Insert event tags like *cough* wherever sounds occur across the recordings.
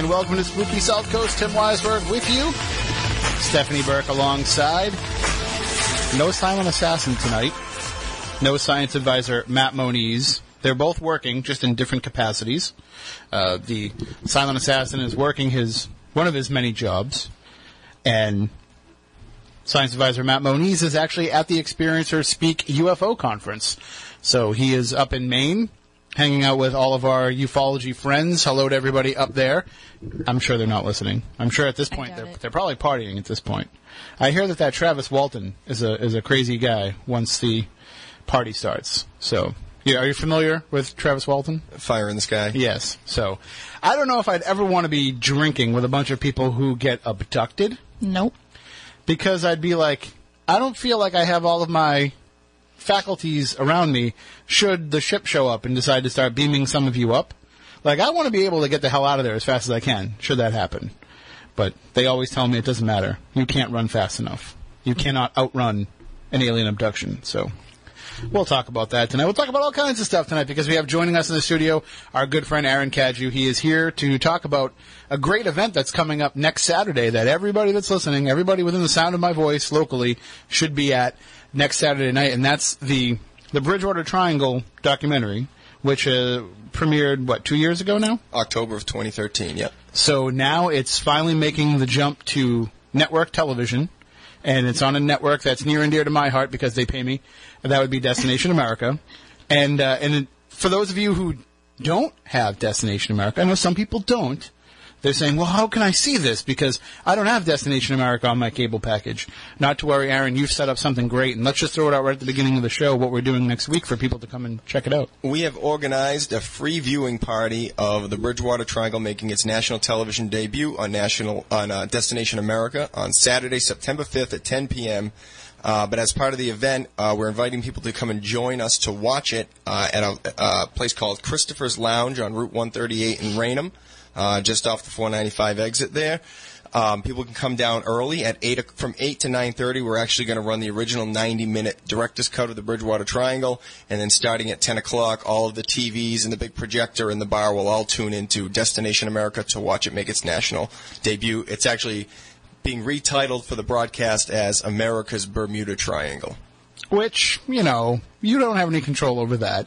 And welcome to Spooky South Coast. Tim Weisberg with you. Stephanie Burke alongside. No silent assassin tonight. No science advisor Matt Moniz. They're both working, just in different capacities. Uh, the silent assassin is working his one of his many jobs, and science advisor Matt Moniz is actually at the Experiencer Speak UFO conference. So he is up in Maine, hanging out with all of our ufology friends. Hello to everybody up there. I'm sure they're not listening. I'm sure at this point they're it. they're probably partying at this point. I hear that that Travis Walton is a is a crazy guy once the party starts. So, yeah, are you familiar with Travis Walton? Fire in the sky. Yes. So, I don't know if I'd ever want to be drinking with a bunch of people who get abducted Nope. because I'd be like, I don't feel like I have all of my faculties around me should the ship show up and decide to start beaming some of you up. Like, I want to be able to get the hell out of there as fast as I can, should that happen. But they always tell me it doesn't matter. You can't run fast enough. You cannot outrun an alien abduction. So, We'll talk about that tonight. We'll talk about all kinds of stuff tonight because we have joining us in the studio our good friend Aaron Cadieux. He is here to talk about a great event that's coming up next Saturday that everybody that's listening, everybody within the sound of my voice locally should be at next Saturday night, and that's the the Bridgewater Triangle documentary, which uh, premiered what two years ago now. October of 2013. Yep. So now it's finally making the jump to network television, and it's on a network that's near and dear to my heart because they pay me. And that would be Destination America. And uh, and for those of you who don't have Destination America, I know some people don't. They're saying, "Well, how can I see this? Because I don't have Destination America on my cable package." Not to worry, Aaron. You've set up something great, and let's just throw it out right at the beginning of the show. What we're doing next week for people to come and check it out. We have organized a free viewing party of the Bridgewater Triangle making its national television debut on national on uh, Destination America on Saturday, September 5th at 10 p.m. Uh, but as part of the event, uh, we're inviting people to come and join us to watch it uh, at a, a place called Christopher's Lounge on Route 138 in Raynham, uh, just off the 495 exit there. Um, people can come down early at eight from eight to nine thirty. We're actually going to run the original ninety minute director's cut of the Bridgewater Triangle, and then starting at ten o'clock, all of the TVs and the big projector in the bar will all tune into Destination America to watch it make its national debut. It's actually being retitled for the broadcast as America's Bermuda Triangle. which you know you don't have any control over that.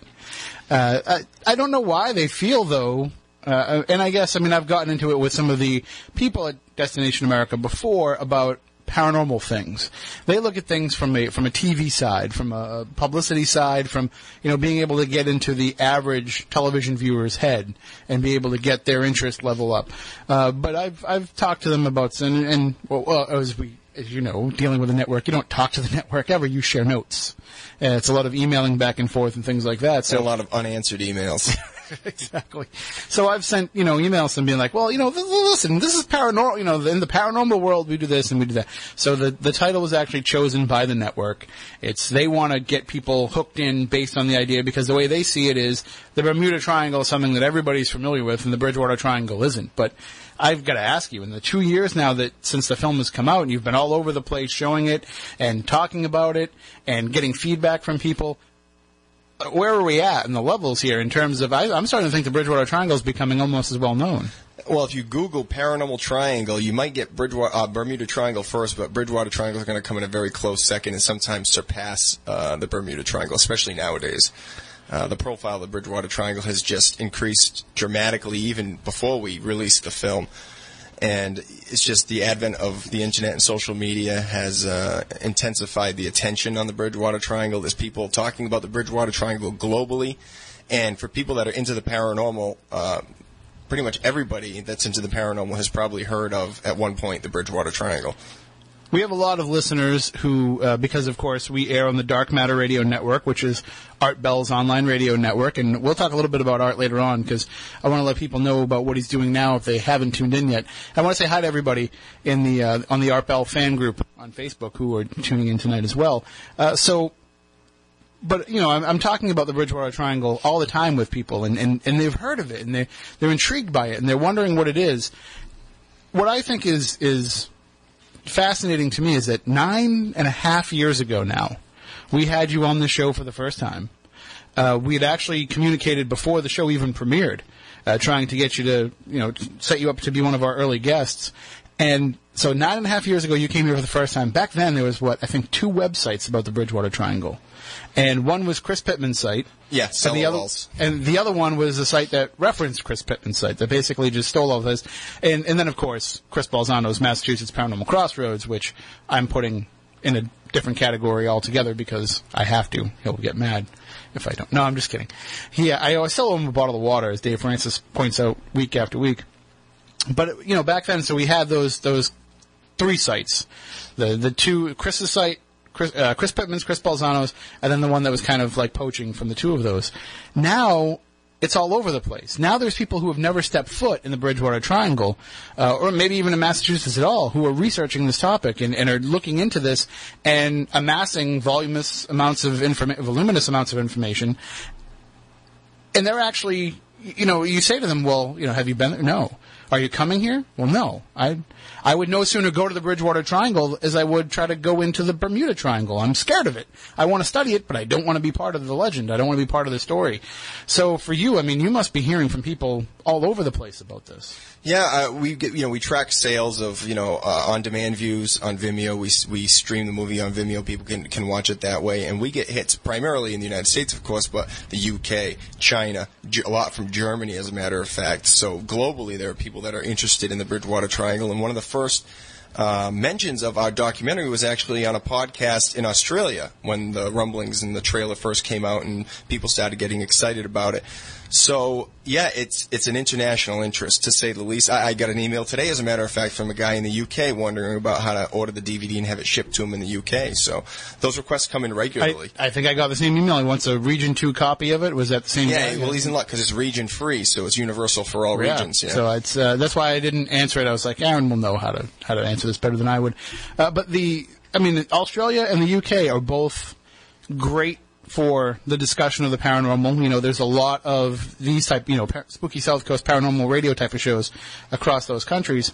Uh, I, I don't know why they feel though, uh, and I guess I mean I've gotten into it with some of the people at Destination America before about paranormal things. They look at things from a from a TV side, from a publicity side, from you know being able to get into the average television viewer's head and be able to get their interest level up. Uh, but I've I've talked to them about and, and well, well as we as you know, dealing with a network, you don't talk to the *laughs* network ever. You share notes. And it's a lot of emailing back and forth and things like that. So So a lot of unanswered emails. *laughs* exactly. So I've sent you know emails and being like, well, you know, listen, this is paranormal. You know, in the paranormal world, we do this and we do that. So the the title was actually chosen by the network. It's they want to get people hooked in based on the idea because the way they see it is the Bermuda Triangle is something that everybody's familiar with, and the Bridgewater Triangle isn't. But I've got to ask you, in the two years now that since the film has come out, and you've been all over the place showing it and talking about it and getting feedback from people, where are we at in the levels here in terms of? I, I'm starting to think the Bridgewater Triangle is becoming almost as well known. Well, if you Google paranormal triangle, you might get Bridgewater, uh, Bermuda Triangle first, but Bridgewater Triangle is going to come in a very close second and sometimes surpass uh, the Bermuda Triangle, especially nowadays. Uh, the profile of the Bridgewater Triangle has just increased dramatically, even before we released the film. And it's just the advent of the internet and social media has uh, intensified the attention on the Bridgewater Triangle. There's people talking about the Bridgewater Triangle globally. And for people that are into the paranormal, uh, pretty much everybody that's into the paranormal has probably heard of at one point the Bridgewater Triangle. We have a lot of listeners who, uh, because of course we air on the Dark Matter Radio Network, which is Art Bell's online radio network, and we'll talk a little bit about Art later on because I want to let people know about what he's doing now if they haven't tuned in yet. I want to say hi to everybody in the uh, on the Art Bell fan group on Facebook who are tuning in tonight as well. Uh, so but you know, I'm, I'm talking about the Bridgewater Triangle all the time with people, and, and, and they've heard of it, and they they're intrigued by it, and they're wondering what it is. What I think is is fascinating to me is that nine and a half years ago now, we had you on the show for the first time, uh, we had actually communicated before the show even premiered, uh, trying to get you to, you know, set you up to be one of our early guests. And so nine and a half years ago, you came here for the first time. Back then, there was what I think two websites about the Bridgewater Triangle, and one was Chris Pittman's site. Yeah, and the other Cellulols. and the other one was a site that referenced Chris Pittman's site that basically just stole all of this. And and then of course Chris Balzano's Massachusetts Paranormal Crossroads, which I'm putting in a different category altogether because I have to. He'll get mad if I don't. No, I'm just kidding. He, I always sell him a bottle of water, as Dave Francis points out week after week. But you know, back then, so we had those those three sites, the the two Chris's site, Chris, uh, Chris Pittman's, Chris Balzano's, and then the one that was kind of like poaching from the two of those. Now it's all over the place. Now there's people who have never stepped foot in the Bridgewater Triangle, uh, or maybe even in Massachusetts at all, who are researching this topic and, and are looking into this and amassing voluminous amounts of voluminous amounts of information and they're actually, you know, you say to them, well, you know, have you been there? No. Are you coming here? Well, no. I, I would no sooner go to the Bridgewater Triangle as I would try to go into the Bermuda Triangle. I'm scared of it. I want to study it, but I don't want to be part of the legend. I don't want to be part of the story. So for you, I mean, you must be hearing from people all over the place about this. Yeah, uh, we get you know we track sales of you know uh, on demand views on Vimeo. We we stream the movie on Vimeo. People can can watch it that way, and we get hits primarily in the United States, of course, but the UK, China, a lot from Germany, as a matter of fact. So globally, there are people that are interested in the Bridgewater Triangle, and one of the first. Uh, mentions of our documentary was actually on a podcast in Australia when the rumblings and the trailer first came out and people started getting excited about it. So yeah, it's it's an international interest to say the least. I, I got an email today, as a matter of fact, from a guy in the UK wondering about how to order the DVD and have it shipped to him in the UK. So those requests come in I, regularly. I think I got the same email. He wants a Region 2 copy of it. Was that the same yeah, well, he's in luck because it's region free, so it's universal for all Yeah. regions. Yeah. So it's uh, that's why I didn't answer it. I was like, Aaron will know how to how to answer this better than I would. Uh, but the, I mean, Australia and the UK are both great for the discussion of the paranormal. You know, there's a lot of these type, you know, par- spooky South Coast paranormal radio type of shows across those countries.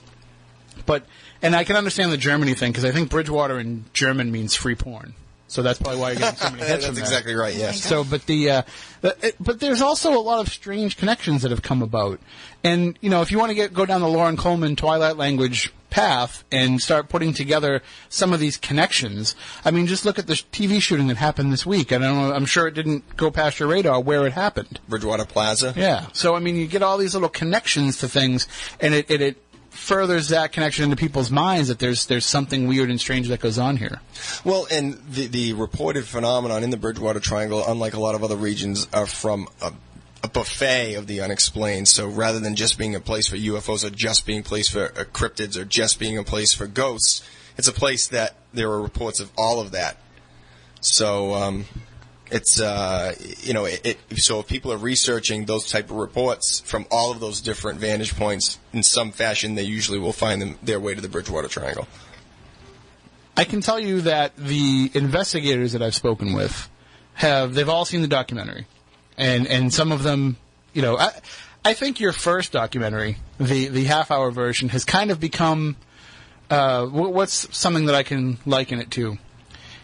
But and I can understand the Germany thing because I think Bridgewater in German means free porn. So that's probably why you're getting so many *laughs* hits That's from that. exactly right. Yes. So, but the, uh, the but there's also a lot of strange connections that have come about, and you know, if you want to get go down the Loren Coleman Twilight language path and start putting together some of these connections, I mean, just look at the TV shooting that happened this week. And I don't know, I'm sure it didn't go past your radar where it happened. Bridgewater Plaza. Yeah. So I mean, you get all these little connections to things, and it it, it furthers that connection into people's minds that there's there's something weird and strange that goes on here. Well, and the the reported phenomenon in the Bridgewater Triangle, unlike a lot of other regions, are from a, a buffet of the unexplained. So rather than just being a place for UFOs or just being a place for uh, cryptids or just being a place for ghosts, it's a place that there are reports of all of that. So um, it's uh, you know it, it. So if people are researching those type of reports from all of those different vantage points in some fashion, they usually will find them their way to the Bridgewater Triangle. I can tell you that the investigators that I've spoken with have they've all seen the documentary, and and some of them, you know, I I think your first documentary, the the half hour version, has kind of become uh, what's something that I can liken it to.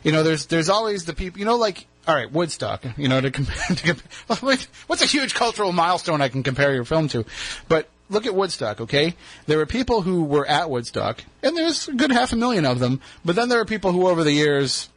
You know, there's there's always the people, you know, like all right, Woodstock. You know, to compare, *laughs* to compare what's a huge cultural milestone I can compare your film to, but look at Woodstock, okay? There were people who were at Woodstock, and there's a good half a million of them. But then there are people who, over the years,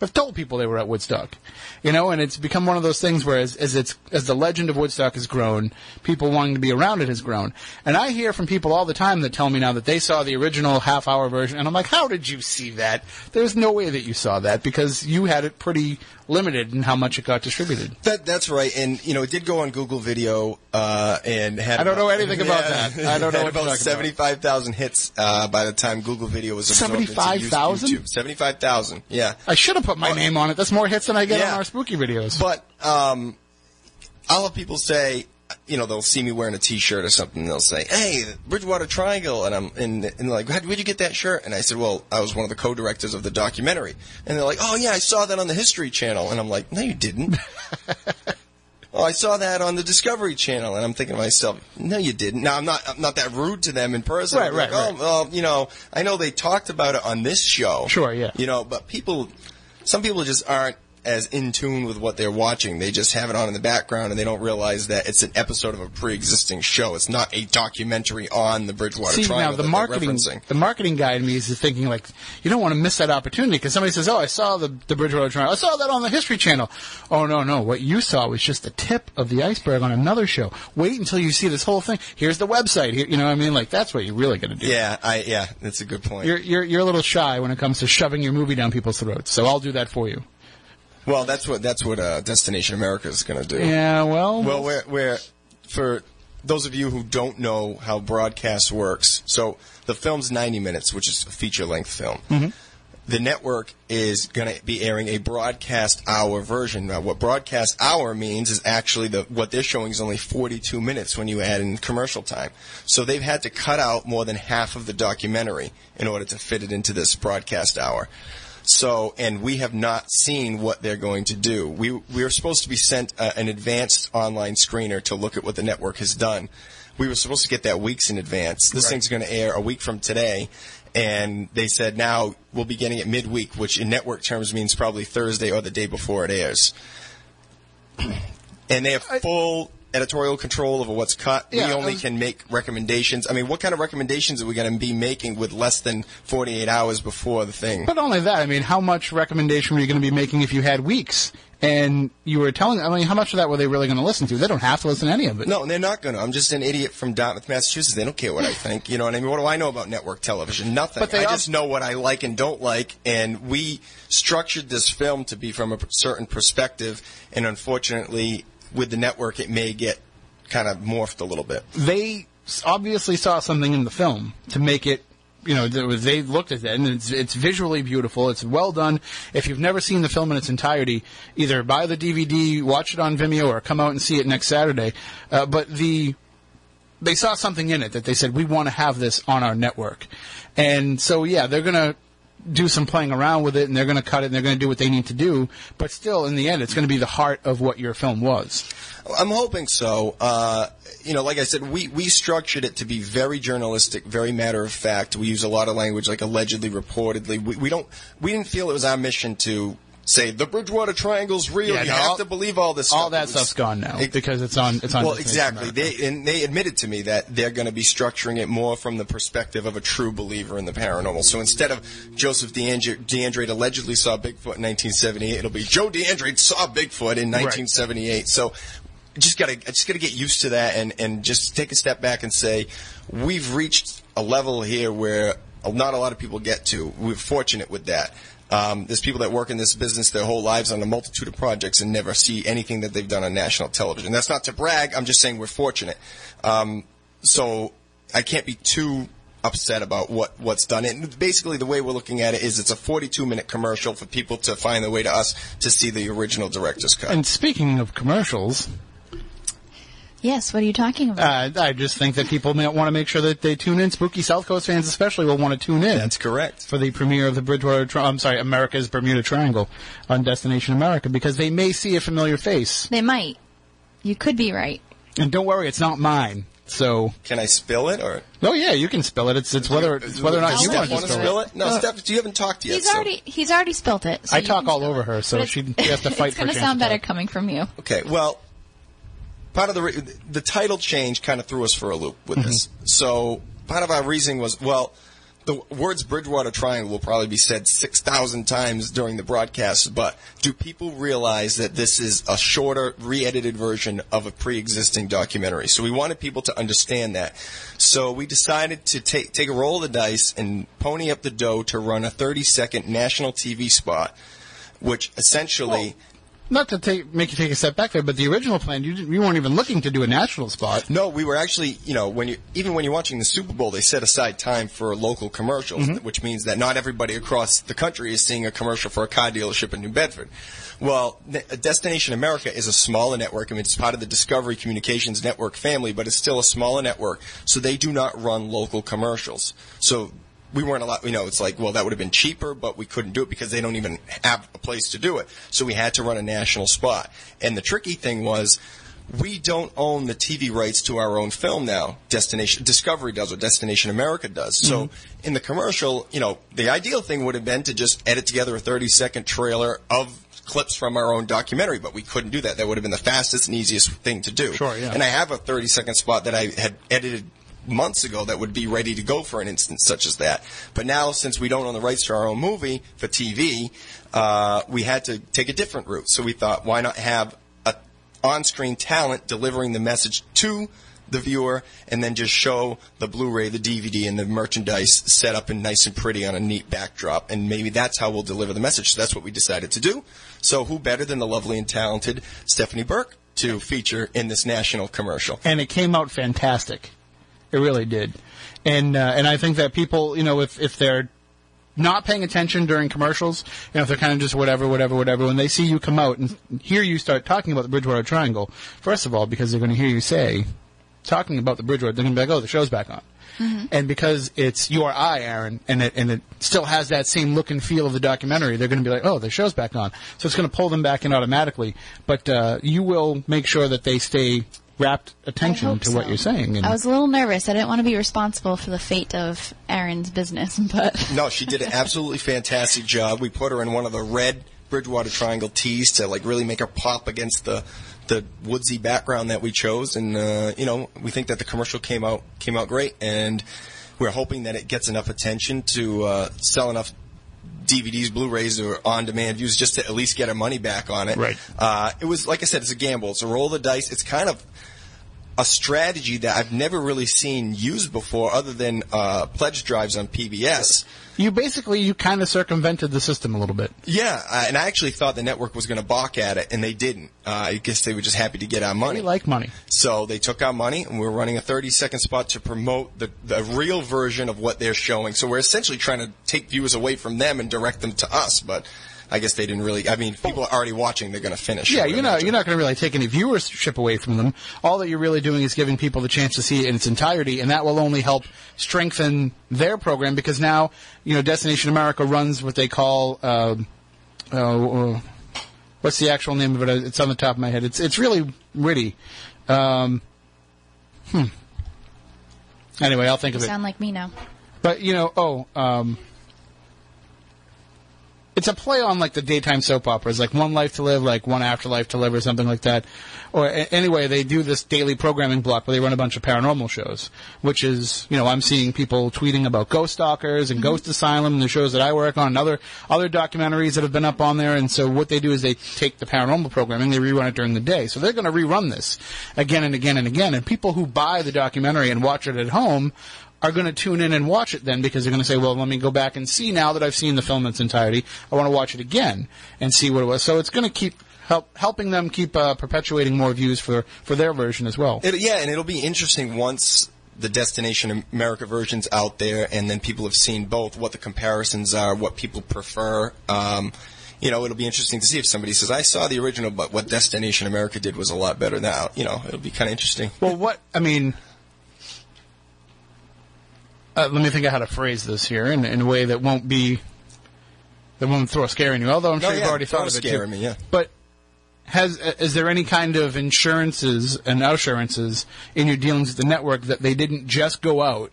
have told people they were at Woodstock, you know, and it's become one of those things where as, as it's as the legend of Woodstock has grown, people wanting to be around it has grown. And I hear from people all the time that tell me now that they saw the original half hour version, and I'm like, how did you see that? There's no way that you saw that because you had it pretty limited in how much it got distributed. That that's right, and you know it did go on Google Video uh, and had. I don't know anything about that. I don't know had what about talking about. seventy-five thousand hits uh, by the time Google Video was absorbed into 75,000? YouTube. Seventy-five thousand, yeah. I should have put my name on it. That's more hits than I get Yeah. on our spooky videos. But um, I'll have people say, you know, they'll see me wearing a T-shirt or something. and They'll say, "Hey, Bridgewater Triangle," and I'm and, and they're like, "How- "Where'd you get that shirt?" And I said, "Well, I was one of the co-directors of the documentary." And they're like, "Oh yeah, I saw that on the History Channel." And I'm like, "No, you didn't." *laughs* Oh, I saw that on the Discovery Channel, and I'm thinking to myself, "No, you didn't." Now, I'm not, I'm not that rude to them in person. Right, I'm like, right, oh, well, you know, I know they talked about it on this show. Sure, yeah. You know, but people, some people just aren't as in tune with what they're watching. They just have it on in the background and they don't realize that it's an episode of a pre-existing show. It's not a documentary on the Bridgewater See Triangle now the marketing, the marketing guy in me is thinking like, you don't want to miss that opportunity because somebody says, "Oh, I saw the the Bridgewater Triangle. I saw that on the History Channel." Oh no, no, what you saw was just the tip of the iceberg on another show. Wait until you see this whole thing. Here's the website. Here, you know what I mean? Like that's what you're really going to do. Yeah, I yeah, that's a good point. You're, you're you're a little shy when it comes to shoving your movie down people's throats, so I'll do that for you. Well, that's what that's what uh, Destination America is going to do. Yeah, well, Well, we're, we're for those of you who don't know how broadcast works. So the film's 90 minutes, which is a feature length film. Mm-hmm. The network is going to be airing a broadcast hour version. Now, what broadcast hour means is actually the what they're showing is only 42 minutes when you add in commercial time. So they've had to cut out more than half of the documentary in order to fit it into this broadcast hour. So, and we have not seen what they're going to do. We we were supposed to be sent uh, an advanced online screener to look at what the network has done. We were supposed to get that weeks in advance. This thing's going to air a week from today, and they said now we'll be getting it midweek, which in network terms means probably Thursday or the day before it airs. *clears throat* and they have full editorial control over what's cut. Yeah, we only was- can make recommendations. I mean, what kind of recommendations are we going to be making with less than 48 hours before the thing? But only that. I mean, how much recommendation were you going to be making if you had weeks and you were telling? I mean, how much of that were they really going to listen to? They don't have to listen to any of it. No, they're not going to. I'm just an idiot from Dartmouth, Massachusetts. They don't care what I *laughs* think. You know what I mean? What do I know about network television? Nothing. But they I al- just know what I like and don't like. And we structured this film to be from a certain perspective. And unfortunately, with the network, it may get kind of morphed a little bit. They obviously saw something in the film to make it. You know, they looked at it, and it's, it's visually beautiful. It's well done. If you've never seen the film in its entirety, either buy the DVD, watch it on Vimeo, or come out and see it next Saturday. Uh, but the they saw something in it that they said we want to have this on our network, and so yeah, they're gonna do some playing around with it, and they're gonna cut it, and they're gonna do what they need to do. But still, in the end, it's gonna be the heart of what your film was. I'm hoping so. Uh, you know, like I said, we, we structured it to be very journalistic, very matter of fact. We use a lot of language like allegedly, reportedly. We, we don't, we didn't feel it was our mission to say the Bridgewater Triangle's real. Yeah, you no, have all- to believe all this. All stuff. that was- stuff's gone now It- because it's on. It's on. well, exactly. They and they admitted to me that they're going to be structuring it more from the perspective of a true believer in the paranormal. So instead of Joseph DeAndre, DeAndre allegedly saw Bigfoot in 1978, it'll be Joe DeAndre saw Bigfoot in 1978. So just got to just got to get used to that and and just take a step back and say we've reached a level here where not a lot of people get to. We're fortunate with that. Um, there's people that work in this business their whole lives on a multitude of projects and never see anything that they've done on national television. That's not to brag. I'm just saying we're fortunate. Um, so I can't be too upset about what what's done. And basically, the way we're looking at it is it's a 42 minute commercial for people to find their way to us to see the original director's cut. And speaking of commercials, Yes, what are you talking about? uh, I just think that people may want to make sure that they tune in. Spooky South Coast fans, especially, will want to tune in. That's correct. for the premiere of the Bridgewater. Tri- I'm sorry, America's Bermuda Triangle on Destination America because they may see a familiar face. they might. You could be right. And don't worry, it's not mine. So, Can I spill it or? oh yeah, you can spill it. It's it's whether it's whether or not I'll you want to spill spill it. it? No, Uh, Steph, you haven't talked yet. He's so- already he's already spilt it. so I talk all over it. her, so she has to *laughs* fight It's for a going to sound better talk. coming from you. Okay, well, part of the re- the title change kind of threw us for a loop with this. Mm-hmm. So part of our reasoning was, well, the words Bridgewater Triangle will probably be said six thousand times during the broadcast, but do people realize that this is a shorter, re-edited version of a pre-existing documentary? So we wanted people to understand that. So we decided to take take a roll of the dice and pony up the dough to run a thirty second national TV spot, which essentially. Not to take, make you take a step back there, but the original plan, you, didn't, you weren't even looking to do a national spot. No, we were actually, you know, when you even when you're watching the Super Bowl, they set aside time for local commercials, mm-hmm. which means that not everybody across the country is seeing a commercial for a car dealership in New Bedford. Well, uh, Destination America is a smaller network. I mean, it's part of the Discovery Communications network family, but it's still a smaller network, so they do not run local commercials. So we weren't allowed, you know, it's like, well, that would have been cheaper, but we couldn't do it because they don't even have a place to do it. So we had to run a national spot. And the tricky thing was, we don't own the TV rights to our own film now. Destination Discovery does, or Destination America does. So mm-hmm. in the commercial, you know, the ideal thing would have been to just edit together a 30 second trailer of clips from our own documentary, but we couldn't do that. That would have been the fastest and easiest thing to do. Sure, yeah. And I have a 30 second spot that I had edited months ago that would be ready to go for an instance such as that. But now, since we don't own the rights to our own movie for TV, uh, we had to take a different route. So we thought, why not have a on-screen talent delivering the message to the viewer and then just show the Blu-ray, the DVD, and the merchandise set up and nice and pretty on a neat backdrop. And maybe that's how we'll deliver the message. So that's what we decided to do. So who better than the lovely and talented Stephanie Burke to feature in this national commercial? and it came out fantastic. It really did, and uh, and I think that people, you know, if if they're not paying attention during commercials, you know, if they're kind of just whatever, whatever, whatever, when they see you come out and hear you start talking about the Bridgewater Triangle, first of all, because they're going to hear you say, talking about the Bridgewater, they're going to be like, oh, the show's back on. And because it's your eye, Aaron, and it, and it still has that same look and feel of the documentary, they're going to be like, oh, the show's back on. So it's going to pull them back in automatically. But uh, you will make sure that they stay rapt attention hope to what you're saying. And I was a little nervous. I didn't want to be responsible for the fate of Aaron's business, *laughs* but No, she did an absolutely fantastic job. We put her in one of the red Bridgewater Triangle tees to like really make her pop against the the woodsy background that we chose, and uh, you know we think that the commercial came out came out great, and we're hoping that it gets enough attention to uh, sell enough DVDs, Blu-rays, or on-demand views just to at least get our money back on it. Right. Uh, it was like I said, it's a gamble. It's a roll of the dice. It's kind of a strategy that I've never really seen used before, other than uh, pledge drives on PBS. you basically you kind of circumvented the system a little bit. Yeah, uh, and I actually thought the network was going to balk at it, and they didn't. Uh, I guess they were just happy to get our money. We like money. so they took our money, and we're running a 30 second spot to promote the, the real version of what they're showing. So we're essentially trying to take viewers away from them and direct them to us, but I guess they didn't really. I mean, people are already watching, they're going to finish. Yeah, you're not you're not going to really take any viewership away from them. All that you're really doing is giving people the chance to see it in its entirety, and that will only help strengthen their program because now you know Destination America runs what they call. um uh, uh, what's the actual name of it? It's on the top of my head. It's it's really witty. Um, hmm. Anyway, I'll think you of it. sound like me now. But you know, oh, um, it's a play on like the daytime soap operas, like One Life to Live, like One Afterlife to Live, or something like that. Or a- anyway, they do this daily programming block where they run a bunch of paranormal shows, which is, you know, I'm seeing people tweeting about Ghost Stalkers and mm-hmm. Ghost Asylum and the shows that I work on, and other other documentaries that have been up on there. And so what they do is they take the paranormal programming, they rerun it during the day. So they're going to rerun this again and again and again. And people who buy the documentary and watch it at home are going to tune in and watch it then because they're going to say, well, let me go back and see now that I've seen the film in its entirety. I want to watch it again and see what it was. So it's going to keep help, helping them keep uh, perpetuating more views for, for their version as well. It, yeah, and it'll be interesting once the Destination America version's out there, and then people have seen both, what the comparisons are, what people prefer. Um, you know, it'll be interesting to see if somebody says, "I saw the original, but what Destination America did was a lot better." Now, you know, it'll be kind of interesting. Well, what I mean, uh, let me think of how to phrase this here in, in a way that won't be that won't throw a scare in you. Although I'm No, sure you've already thought of it scare too. me, yeah. But has uh, is there any kind of insurances and assurances in your dealings with the network that they didn't just go out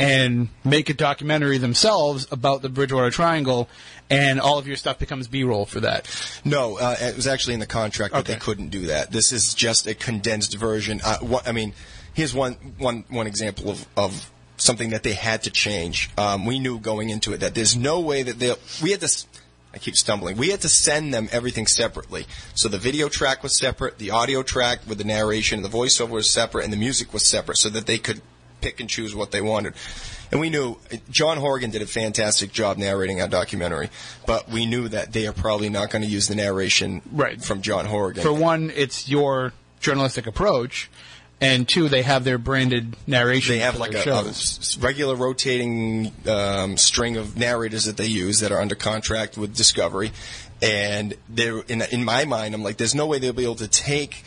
and make a documentary themselves about the Bridgewater Triangle, and all of your stuff becomes B-roll for that? No, uh, it was actually in the contract that Okay. they couldn't do that. This is just a condensed version. Uh, what, I mean, here's one one one example of, of something that they had to change. Um, we knew going into it that there's no way that they we had to. I keep stumbling. We had to send them everything separately. So the video track was separate, the audio track with the narration, the voiceover was separate, and the music was separate, so that they could pick and choose what they wanted. And we knew John Horgan did a fantastic job narrating our documentary, but we knew that they are probably not going to use the narration Right. from John Horgan. For one, it's your journalistic approach, and two, they have their branded narration. they have like a, a regular rotating um, string of narrators that they use that are under contract with Discovery, and they're in in my mind, I'm like, there's no way they'll be able to take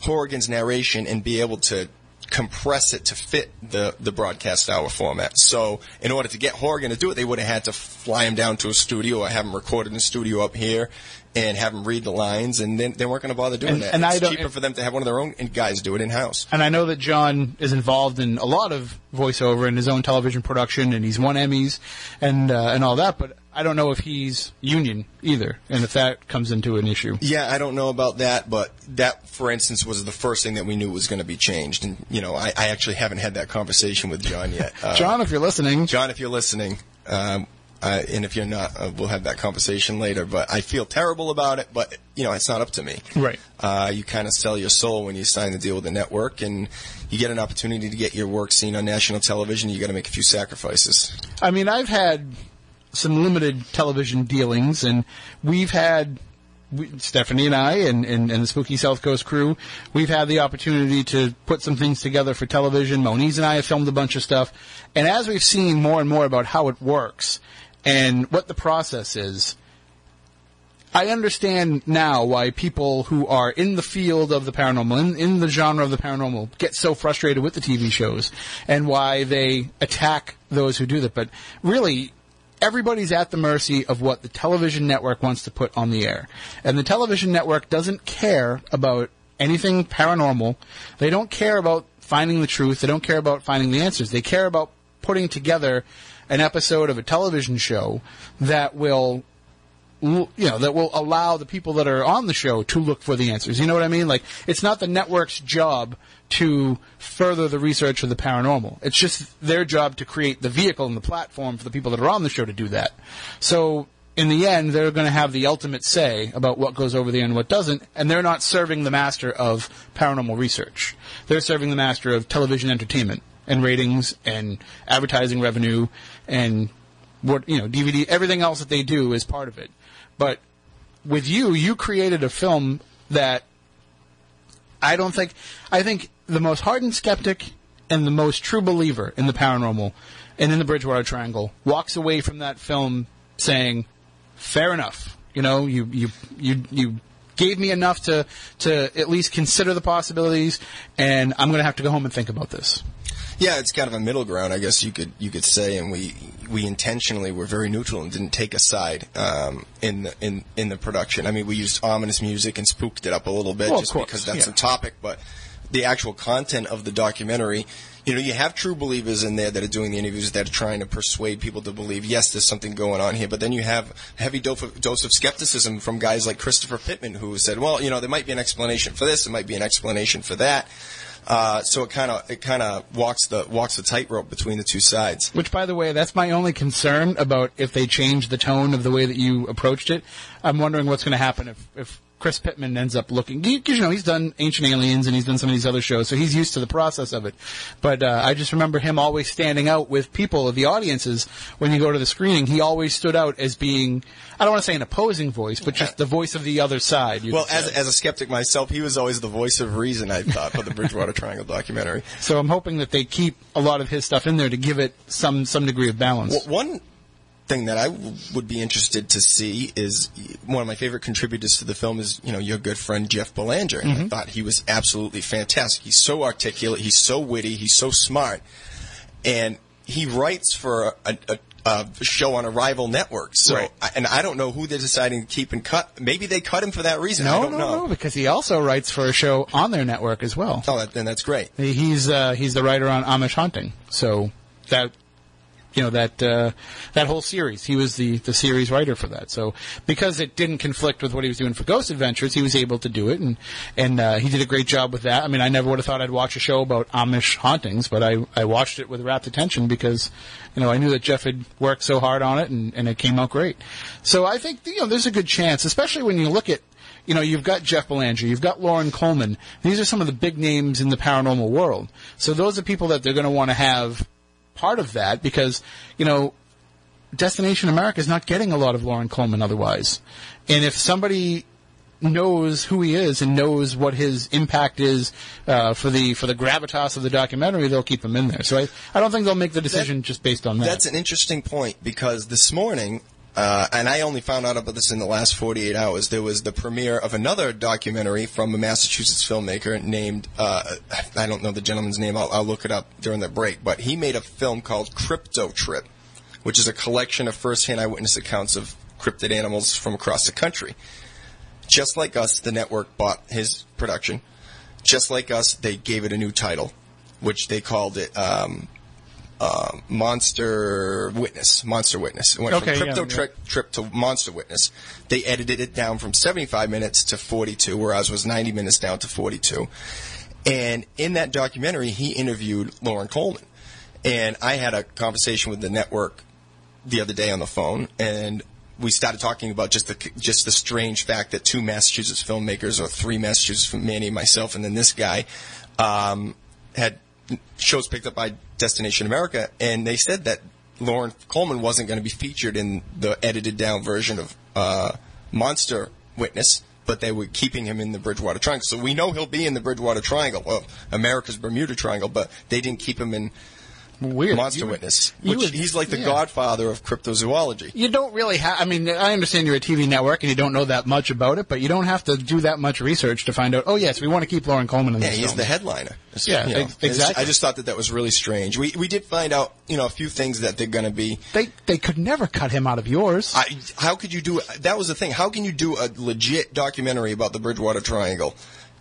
Horgan's narration and be able to compress it to fit the the broadcast hour format. So, in order to get Horgan to do it, they would have had to fly him down to a studio or have him recorded in a studio up here. And have them read the lines, and then they weren't going to bother doing And- that. and I it's don't- cheaper for them to have one of their own guys do it in house. And I know that John is involved in a lot of voiceover in his own television production, and he's won Emmys and uh, and all that. But I don't know if he's union either, and if that comes into an issue. Yeah, I don't know about that, but that, for instance, was the first thing that we knew was going to be changed. And you know, I, I actually haven't had that conversation with John yet. *laughs* Uh, John, if you're listening, John, if you're listening, um, uh, and if you're not, uh, we'll have that conversation later. But I feel terrible about it. But you know, it's not up to me. Right. Uh, you kind of sell your soul when you sign the deal with the network, and you get an opportunity to get your work seen on national television. You got to make a few sacrifices. I mean, I've had some limited television dealings, and we've had we, Stephanie and I and, and, and the Spooky South Coast crew, we've had the opportunity to put some things together for television. Moniz and I have filmed a bunch of stuff, and as we've seen more and more about how it works and what the process is, I understand now why people who are in the field of the paranormal, in, in the genre of the paranormal, get so frustrated with the TV shows and why they attack those who do that. But really, everybody's at the mercy of what the television network wants to put on the air. And the television network doesn't care about anything paranormal. They don't care about finding the truth. They don't care about finding the answers. They care about putting together an episode of a television show that will you know that will allow the people that are on the show to look for the answers. You know what I mean? Like it's not the network's job to further the research of the paranormal. It's just their job to create the vehicle and the platform for the people that are on the show to do that. So in the end, they're going to have the ultimate say about what goes over the air and what doesn't, and they're not serving the master of paranormal research. They're serving the master of television entertainment and ratings and advertising revenue and what you know DVD everything else that they do is part of it. But with you, you created a film that I don't think I think the most hardened skeptic and the most true believer in the paranormal and in the Bridgewater Triangle walks away from that film saying, "Fair enough." You know, you you you you gave me enough to to at least consider the possibilities, and I'm going to have to go home and think about this. Yeah, it's kind of a middle ground, I guess you could you could say, and we we intentionally were very neutral and didn't take a side um, in the in in the production. I mean, we used ominous music and spooked it up a little bit Well, just because that's yeah. the topic, but the actual content of the documentary. You know, you have true believers in there that are doing the interviews that are trying to persuade people to believe, yes, there's something going on here. But then you have a heavy dose of, dose of skepticism from guys like Christopher Pittman, who said, well, you know, there might be an explanation for this, there might be an explanation for that. Uh, so it kind of it kind of walks the walks the tightrope between the two sides. Which, by the way, that's my only concern about if they change the tone of the way that you approached it. I'm wondering what's going to happen if, if Chris Pittman ends up looking. Because, you know, he's done Ancient Aliens and he's done some of these other shows, so he's used to the process of it. But uh, I just remember him always standing out with people, of the audiences, when you go to the screening. He always stood out as being, I don't want to say an opposing voice, but just the voice of the other side. you Well, as as a skeptic myself, he was always the voice of reason. I thought for the Bridgewater Triangle documentary. so I'm hoping that they keep a lot of his stuff in there to give it some, some degree of balance. Well, one thing that I w- would be interested to see is one of my favorite contributors to the film is you know your good friend Jeff Belanger. And I thought he was absolutely fantastic. He's so articulate. He's so witty. He's so smart, and he writes for a. a a show on a rival network, so Right. I, and I don't know who they're deciding to keep and cut. Maybe they cut him for that reason. I no, don't no, know. no, because he also writes for a show on their network as well. Oh, that, then that's great. He's uh, he's the writer on Amish Haunting, so that you know that uh, that whole series. He was the the series writer for that. So because it didn't conflict with what he was doing for Ghost Adventures, he was able to do it, and and uh, he did a great job with that. I mean, I never would have thought I'd watch a show about Amish hauntings, but I I watched it with rapt attention because you know I knew that Jeff had worked so hard on it, and, and it came out great. So I think you know there's a good chance, especially when you look at you know, you've got Jeff Belanger, you've got Loren Coleman. These are some of the big names in the paranormal world. So those are people that they're going to want to have part of that because, you know, Destination America is not getting a lot of Loren Coleman otherwise. And if somebody knows who he is and knows what his impact is uh, for the for the gravitas of the documentary, they'll keep him in there. So I, I don't think they'll make the decision just based on that. That's an interesting point because this morning, uh, and I only found out about this in the last 48 hours, there was the premiere of another documentary from a Massachusetts filmmaker named, uh, I don't know the gentleman's name, I'll, I'll look it up during the break, but he made a film called Crypto Trip, which is a collection of first-hand eyewitness accounts of cryptid animals from across the country. just like us, the network bought his production. Just like us, they gave it a new title, which they called it um, uh, Monster Witness. Monster Witness. It went Okay, from yeah, Crypto yeah. Trip trip to Monster Witness. They edited it down from 75 minutes to 42, whereas was 90 minutes down to 42. And in that documentary, he interviewed Loren Coleman. And I had a conversation with the network the other day on the phone, and we started talking about just the just the strange fact that two Massachusetts filmmakers, or three Massachusetts, from Manny and myself, and then this guy, um, had shows picked up by Destination America, and they said that Loren Coleman wasn't going to be featured in the edited down version of uh, Monster Witness. But they were keeping him in the Bridgewater Triangle, so we know he'll be in the Bridgewater Triangle, well, America's Bermuda Triangle. But they didn't keep him in Weird. Monster You Witness, you which would- he's like the yeah. godfather of cryptozoology. You don't really have. I mean, I understand you're a TV network and you don't know that much about it, but you don't have to do that much research to find out. Oh, yes, we want to keep Loren Coleman in Yeah, this Yeah, he's film. the headliner. It's, Yeah, you know, ex- it's- exactly. I just thought that that was really strange. We we did find out, you know, a few things that they're going to be. They they could never cut him out of yours. I, how could you do? That was the thing. How can you do a legit documentary about the Bridgewater Triangle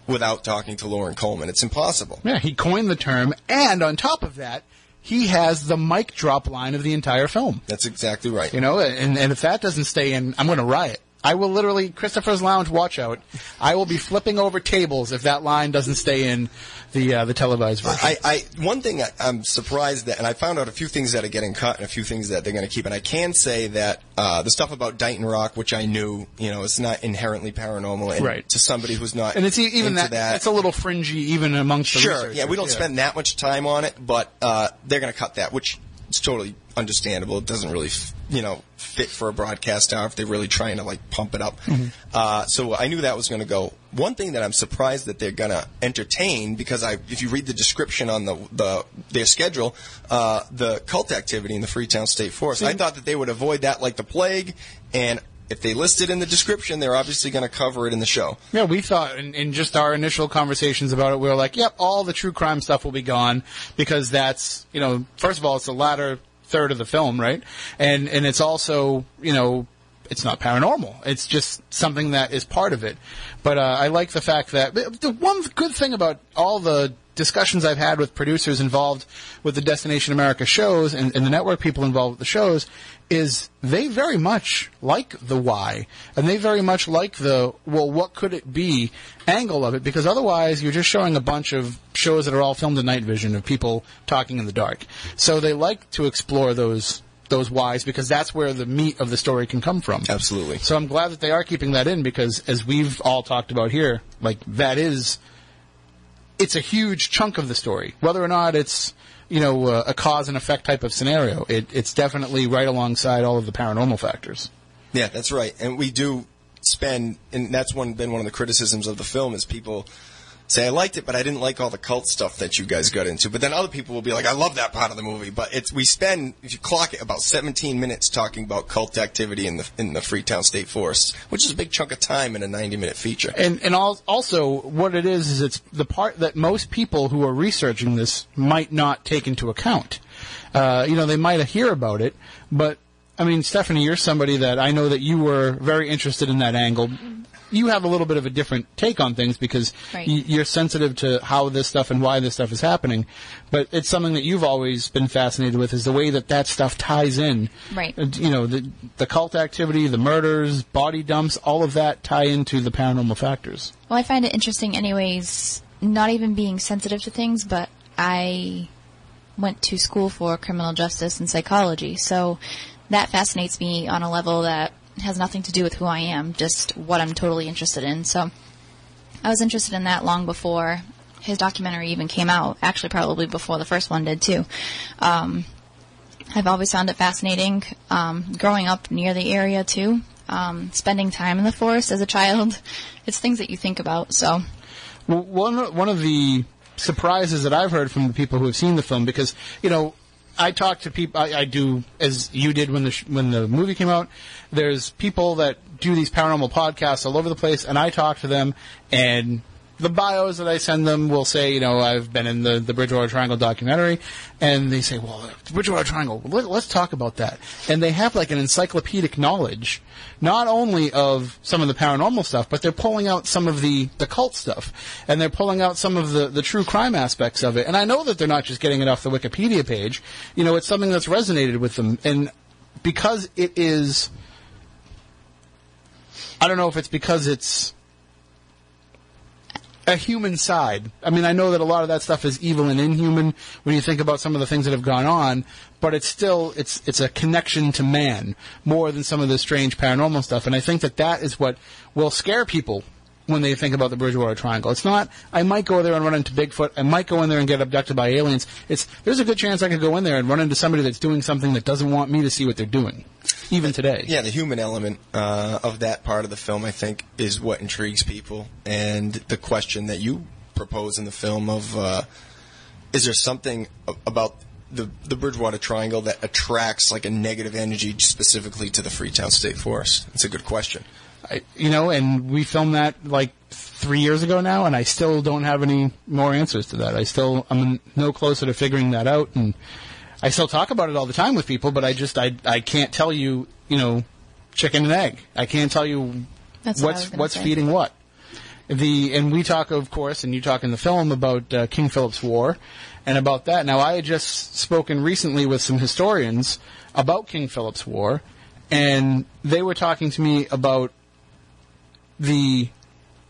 without talking to Loren Coleman? It's impossible. yeah, he coined the term, and on top of that, he has the mic drop line of the entire film. That's exactly right. You know, and, and if that doesn't stay in, I'm going to riot. I will literally, Christopher's Lounge, watch out. I will be flipping over tables if that line doesn't stay in the uh, the televised version. I, I one thing I, I'm surprised that, and I found out a few things that are getting cut and a few things that they're going to keep. And I can say that uh, the stuff about Dighton Rock, which I knew, you know, it's not inherently paranormal, and Right. to somebody who's not and it's even into that, it's a little fringy even amongst the Sure. Yeah, we don't spend that much time on it, but uh, they're going to cut that, which is totally understandable. It doesn't really, f- you know, fit for a broadcast hour if they're really trying to like pump it up. Mm-hmm. Uh, so I knew that was going to go. One thing that I'm surprised that they're going to entertain because I, if you read the description on the the their schedule, uh, the cult activity in the Freetown State Forest, I thought that they would avoid that like the plague, and if they list it in the description, they're obviously going to cover it in the show. Yeah, we thought in, in just our initial conversations about it, we were like, yep, all the true crime stuff will be gone because that's, you know, first of all, it's the latter third of the film, right? And and it's also, you know, it's not paranormal. It's just something that is part of it. But uh, I like the fact that the one good thing about all the discussions I've had with producers involved with the Destination America shows and, and the network people involved with the shows is they very much like the why and they very much like the well what could it be angle of it because otherwise you're just showing a bunch of shows that are all filmed in night vision of people talking in the dark so they like to explore those those whys because that's where the meat of the story can come from Absolutely. so I'm glad that they are keeping that in because, as we've all talked about here, like that is, it's a huge chunk of the story. Whether or not it's, you know, a, a cause and effect type of scenario, it, it's definitely right alongside all of the paranormal factors. Yeah, that's right. And we do spend, and that's one been one of the criticisms of the film is people say I liked it, but I didn't like all the cult stuff that you guys got into. But then other people will be like, I love that part of the movie. But it's we spend, if you clock it, about 17 minutes talking about cult activity in the in the Freetown State Forest, which is a big chunk of time in a 90 minute feature. And and also, what it is is it's the part that most people who are researching this might not take into account. Uh, you know, they might hear about it, but I mean, Stephanie, you're somebody that I know that you were very interested in that angle. You have a little bit of a different take on things because Right. y- you're sensitive to how this stuff and why this stuff is happening. But it's something that you've always been fascinated with is the way that that stuff ties in. Right. Uh, You know, the, the cult activity, the murders, body dumps, all of that tie into the paranormal factors. Well, I find it interesting, anyways, not even being sensitive to things, but I went to school for criminal justice and psychology, so that fascinates me on a level that has nothing to do with who I am, just what I'm totally interested in. So I was interested in that long before his documentary even came out, actually, probably before the first one did, too. Um, I've always found it fascinating. Um, growing up near the area too, um, spending time in the forest as a child, *laughs* it's things that you think about. So, Well, one one of the surprises that I've heard from the people who have seen the film, because you know, I talk to people. I, I do as you did when the sh- when the movie came out. There's people that do these paranormal podcasts all over the place, and I talk to them, and the bios that I send them will say, you know, I've been in the, the Bridgewater Triangle documentary, and they say, well, the Bridgewater Triangle, let, us talk about that. And they have like an encyclopedic knowledge, not only of some of the paranormal stuff, but they're pulling out some of the, the cult stuff, and they're pulling out some of the, the true crime aspects of it. And I know that they're not just getting it off the Wikipedia page. You know, it's something that's resonated with them. And because it is, I don't know if it's because it's a human side. I mean, I know that a lot of that stuff is evil and inhuman when you think about some of the things that have gone on, but it's still it's it's a connection to man more than some of the strange paranormal stuff. And I think that that is what will scare people when they think about the Bridgewater Triangle. It's not, I might go there and run into Bigfoot. I might go in there and get abducted by aliens. It's, there's a good chance I could go in there and run into somebody that's doing something that doesn't want me to see what they're doing, even today. Yeah, the human element uh, of that part of the film, I think, is what intrigues people. And the question that you propose in the film of, uh, is there something about the the Bridgewater Triangle that attracts like a negative energy specifically to the Freetown State Forest? It's a good question. I, you know, and we filmed that like three years ago now, and I still don't have any more answers to that. I still I'm no closer to figuring that out, and I still talk about it all the time with people, but I just I I can't tell you you know chicken and egg. I can't tell you That's what's what what's say. feeding what. The and we talk of course, and you talk in the film about uh, King Philip's War, and about that. Now I had just spoken recently with some historians about King Philip's War, and they were talking to me about the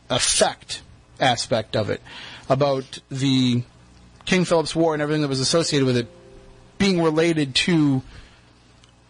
effect aspect of it, about the King Philip's War and everything that was associated with it being related to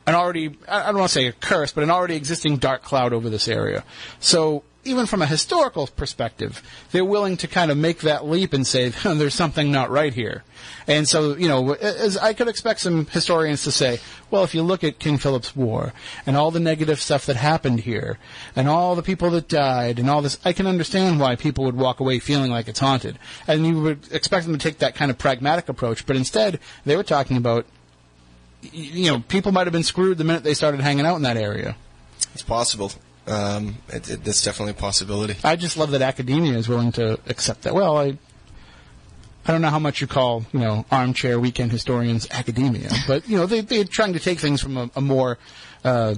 an already, I don't want to say a curse, but an already existing dark cloud over this area. So even from a historical perspective, they're willing to kind of make that leap and say, *laughs* there's something not right here. And so, you know, as I could expect some historians to say, well, if you look at King Philip's War and all the negative stuff that happened here and all the people that died and all this, I can understand why people would walk away feeling like it's haunted. And you would expect them to take that kind of pragmatic approach. But instead, they were talking about, you know, people might have been screwed the minute they started hanging out in that area. It's possible. Um, it, it, that's definitely a possibility. I just love that academia is willing to accept that. Well, I I don't know how much you call you know armchair weekend historians academia, but you know they they're trying to take things from a, a more uh,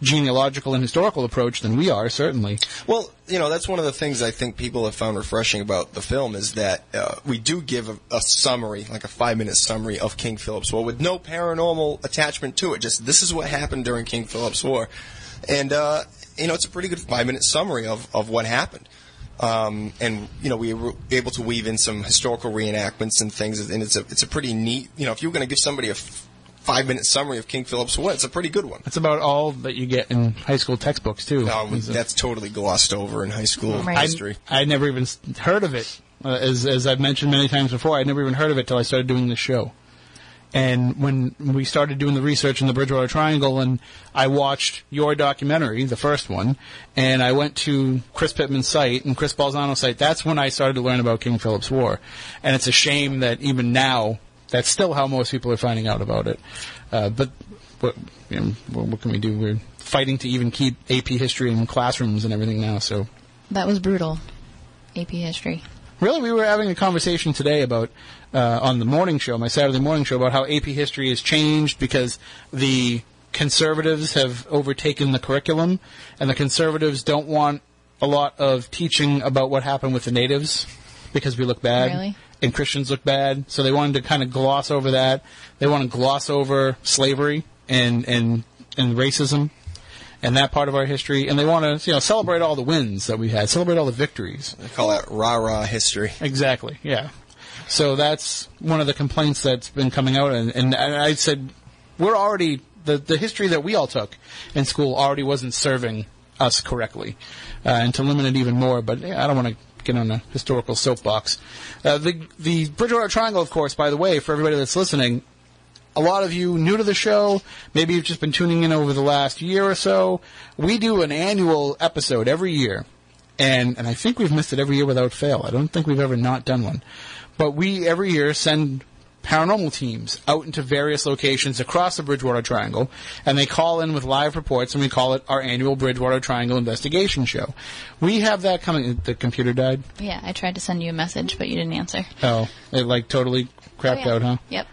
genealogical and historical approach than we are certainly. Well, you know, that's one of the things I think people have found refreshing about the film is that uh, we do give a, a summary, like a five minute summary of King Philip's War with no paranormal attachment to it. Just this is what happened during King Philip's War. And, uh, you know, it's a pretty good five minute summary of, of what happened. Um, and you know we were able to weave in some historical reenactments and things, and it's a it's a pretty neat. You know, if you were going to give somebody a f- five minute summary of King Philip's War, it's a pretty good one. That's about all that you get in high school textbooks too. Um, Is a- that's totally glossed over in high school Right. I, history. I never even heard of it. Uh, as as I've mentioned many times before, I never even heard of it till I started doing this show. And when we started doing the research in the Bridgewater Triangle, and I watched your documentary, the first one, and I went to Chris Pittman's site and Chris Balzano's site, that's when I started to learn about King Philip's War. And it's a shame that even now, that's still how most people are finding out about it. Uh, but what, you know, what what can we do? We're fighting to even keep AP history in classrooms and everything now, so. That was brutal. AP history. Really, we were having a conversation today about uh, on the morning show, my Saturday morning show, about how AP history has changed because the conservatives have overtaken the curriculum, and the conservatives don't want a lot of teaching about what happened with the natives because we look bad. Really? And Christians look bad, so they wanted to kind of gloss over that. They want to gloss over slavery and and and racism and that part of our history, and they want to you know celebrate all the wins that we had, celebrate all the victories. They call that rah rah history. Exactly. Yeah. So that's one of the complaints that's been coming out, and, and I said we're already the the history that we all took in school already wasn't serving us correctly, uh, and to limit it even more. But yeah, I don't want to get on a historical soapbox. Uh, the the Bridgewater Triangle, of course, by the way, for everybody that's listening, a lot of you new to the show, maybe you've just been tuning in over the last year or so. We do an annual episode every year, and and I think we've missed it every year without fail. I don't think we've ever not done one, but we every year send paranormal teams out into various locations across the Bridgewater Triangle, and they call in with live reports, and we call it our annual Bridgewater Triangle Investigation Show. We have that coming. The computer died. Yeah, I tried to send you a message, but you didn't answer. Oh, it like totally crapped Oh, yeah. out, huh? Yep.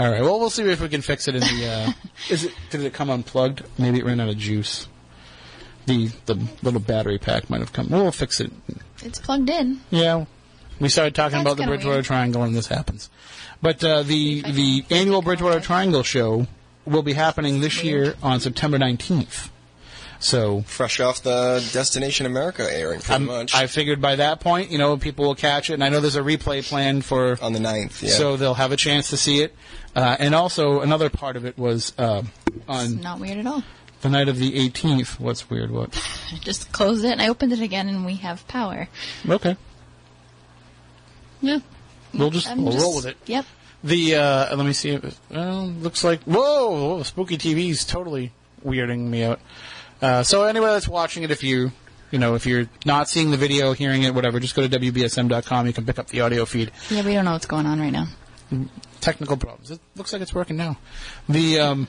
All right. Well, we'll see if we can fix it in the. Uh, *laughs* is it? Did it come unplugged? Maybe it ran out of juice. The the little battery pack might have come. We'll fix it. It's plugged in. Yeah. We started talking That's about the Bridgewater weird. Triangle, and this happens. But uh, the the annual Bridgewater. Triangle show will be happening this year on September nineteenth. So Fresh off the Destination America airing, pretty I'm- much. I figured by that point, you know, people will catch it, and I know there's a replay planned for on the 9th, yeah. so they'll have a chance to see it. Uh, and also, another part of it was uh, It's on not weird at all. the night of the 18th. What's weird? What? I *laughs* just closed it and I opened it again, and we have power. Okay. Yeah. We'll just I'm we'll just- roll with it. Yep. The uh, let me see. Well, looks like whoa, whoa, spooky TV's totally weirding me out. Uh, so anybody that's watching it, if you you know if you're not seeing the video, hearing it, whatever, just go to wbsm.com. You can pick up the audio feed. Yeah, we don't know what's going on right now. technical problems. It looks like it's working now. The um,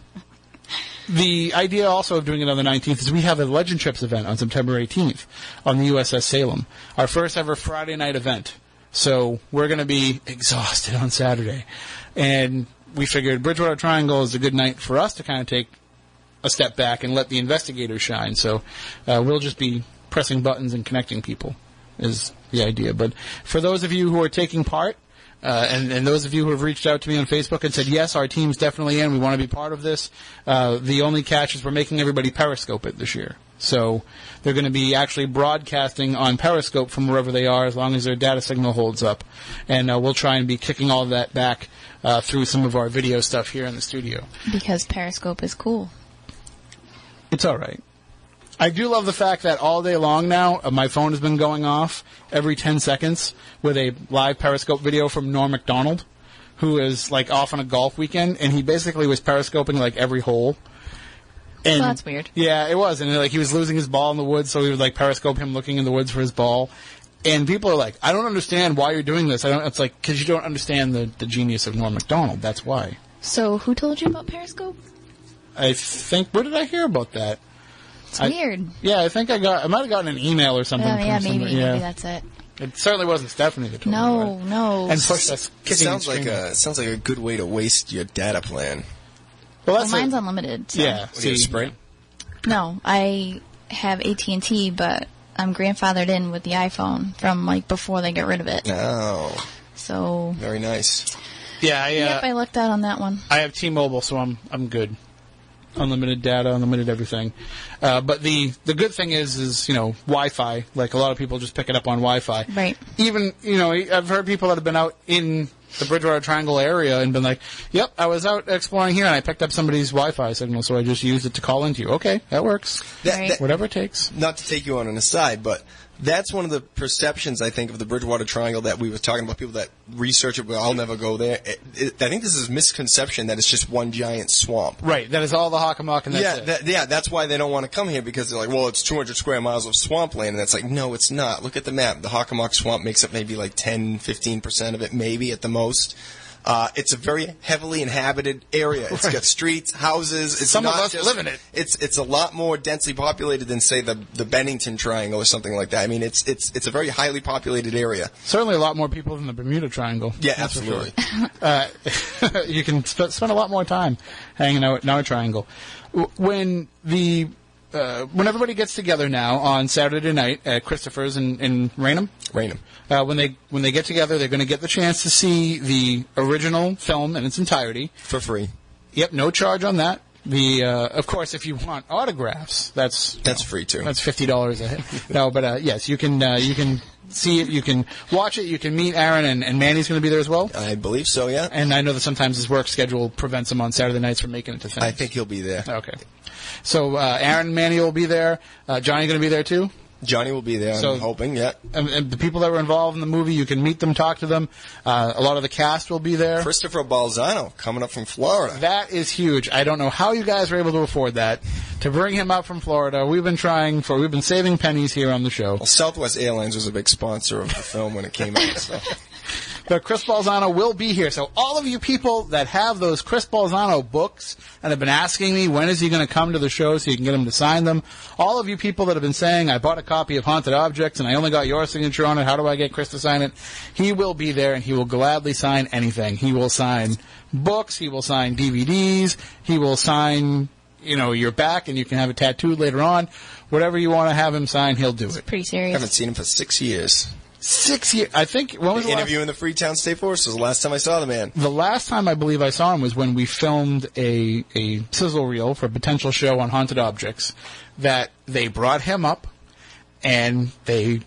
the idea also of doing it on the 19th is we have a Legend Trips event on September 18th on the USS Salem, our first ever Friday night event. So we're going to be exhausted on Saturday, and we figured Bridgewater Triangle is a good night for us to kind of take a step back and let the investigators shine. So uh, we'll just be pressing buttons and connecting people is the idea. But for those of you who are taking part, uh, and, and those of you who have reached out to me on Facebook and said, yes, our team's definitely in, we want to be part of this, uh, the only catch is we're making everybody Periscope it this year. So they're going to be actually broadcasting on Periscope from wherever they are as long as their data signal holds up. And uh, we'll try and be kicking all that back uh, through some of our video stuff here in the studio. Because Periscope is cool. It's all right. I do love the fact that all day long now, uh, my phone has been going off every 10 seconds with a live Periscope video from Norm Macdonald, who is like off on a golf weekend, and he basically was Periscoping like every hole. And Well, that's weird. Yeah, it was, and like he was losing his ball in the woods, so he would like Periscope him looking in the woods for his ball. And people are like, I don't understand why you're doing this. I don't. It's like because you don't understand the the genius of Norm Macdonald. That's why. So, who told you about Periscope? I think. Where did I hear about that? It's I- weird. Yeah, I think I got. I might have gotten an email or Oh, something. from yeah, maybe, somebody. Yeah, maybe that's it. it certainly wasn't Stephanie that told me. No, no. And push us. it sounds like a sounds like a good way to waste your data plan. Well, well, mine's a, unlimited. So. yeah. What do you Sprint? No, I have AT and T, but I'm grandfathered in with the iPhone from like before they get rid of it. Oh, So, very nice. Yeah, I, uh, yep, I lucked out on that one. I have T-Mobile, so I'm I'm good. Unlimited data, unlimited everything. Uh, but the the good thing is, is you know Wi-Fi. Like a lot of people just pick it up on Wi-Fi. Right. Even you know I've heard people that have been out in the Bridgewater Triangle area and been like, "Yep, I was out exploring here and I picked up somebody's Wi-Fi signal, so I just used it to call into you." Okay, that works. That, Right. that- Whatever it takes. not to take you on an aside, but that's one of the perceptions I think of the Bridgewater Triangle that we were talking about. People that research it, but I'll never go there. It, it, I think this is a misconception that it's just one giant swamp. Right. That is all the Hockomock and that's yeah, it. that, yeah, that's why they don't want to come here because they're like, well, it's 200 square miles of swampland, and it's like, no, it's not. Look at the map. The Hockomock Swamp makes up maybe like 10, 15 percent of it, maybe at the most. Uh, it's a very heavily inhabited area. It's got streets, houses. It's Some of us just- live in it. It's it's a lot more densely populated than say the the Bennington Triangle or something like that. I mean, it's it's it's a very highly populated area. Certainly a lot more people than the Bermuda Triangle. Yeah, for sure. absolutely. *laughs* uh, *laughs* you can sp- spend a lot more time hanging out in our triangle. When the uh, when everybody gets together now on Saturday night at Christopher's in, in Raynham, Raynham. uh, when they when they get together, they're going to get the chance to see the original film in its entirety. for free. Yep, no charge on that. The uh, of course, if you want autographs, that's That's free, too. That's fifty dollars a hit. no, but uh, yes, you can uh, you can see it, you can watch it, you can meet Aaron and, and Manny's going to be there as well. I believe so. Yeah, And I know that sometimes his work schedule prevents him on Saturday nights from making it to things. I think he'll be there. Okay. So uh, Aaron and Manny will be there. Uh, Johnny going to be there too. Johnny will be there. So- I'm hoping. Yeah. And, and the people that were involved in the movie, you can meet them, talk to them. Uh, a lot of the cast will be there. Christopher Balzano coming up from Florida. That is huge. I don't know how you guys were able to afford that. To bring him up from Florida, we've been trying for, we've been saving pennies here on the show. Well, Southwest Airlines was a big sponsor of the film when it came out. So. *laughs* But Chris Balzano will be here. So all of you people that have those Chris Balzano books and have been asking me when is he going to come to the show so you can get him to sign them, all of you people that have been saying I bought a copy of Haunted Objects and I only got your signature on it, how do I get Chris to sign it? He will be there and he will gladly sign anything. He will sign books, he will sign DVDs, he will sign you know your back and you can have it tattooed later on. Whatever you want to have him sign, he'll do it. Pretty I haven't seen him for six years. Six years. I think. When was the last- Interview in the Freetown State Forest was the last time I saw the man. the last time I believe I saw him was when we filmed a, a sizzle reel for a potential show on haunted objects that they brought him up and they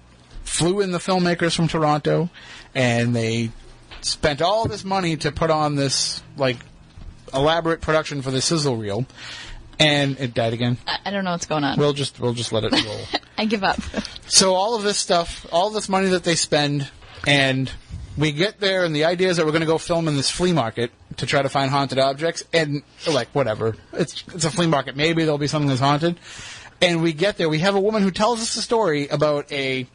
flew in the filmmakers from Toronto and they spent all this money to put on this like elaborate production for the sizzle reel and it died again. I, I don't know what's going on. We'll just we'll just let it roll. *laughs* I give up. So all of this stuff, all this money that they spend, and we get there, and the idea is that we're going to go film in this flea market to try to find haunted objects, and like whatever, it's it's a flea market. Maybe there'll be something that's haunted. And we get there, we have a woman who tells us a story about a.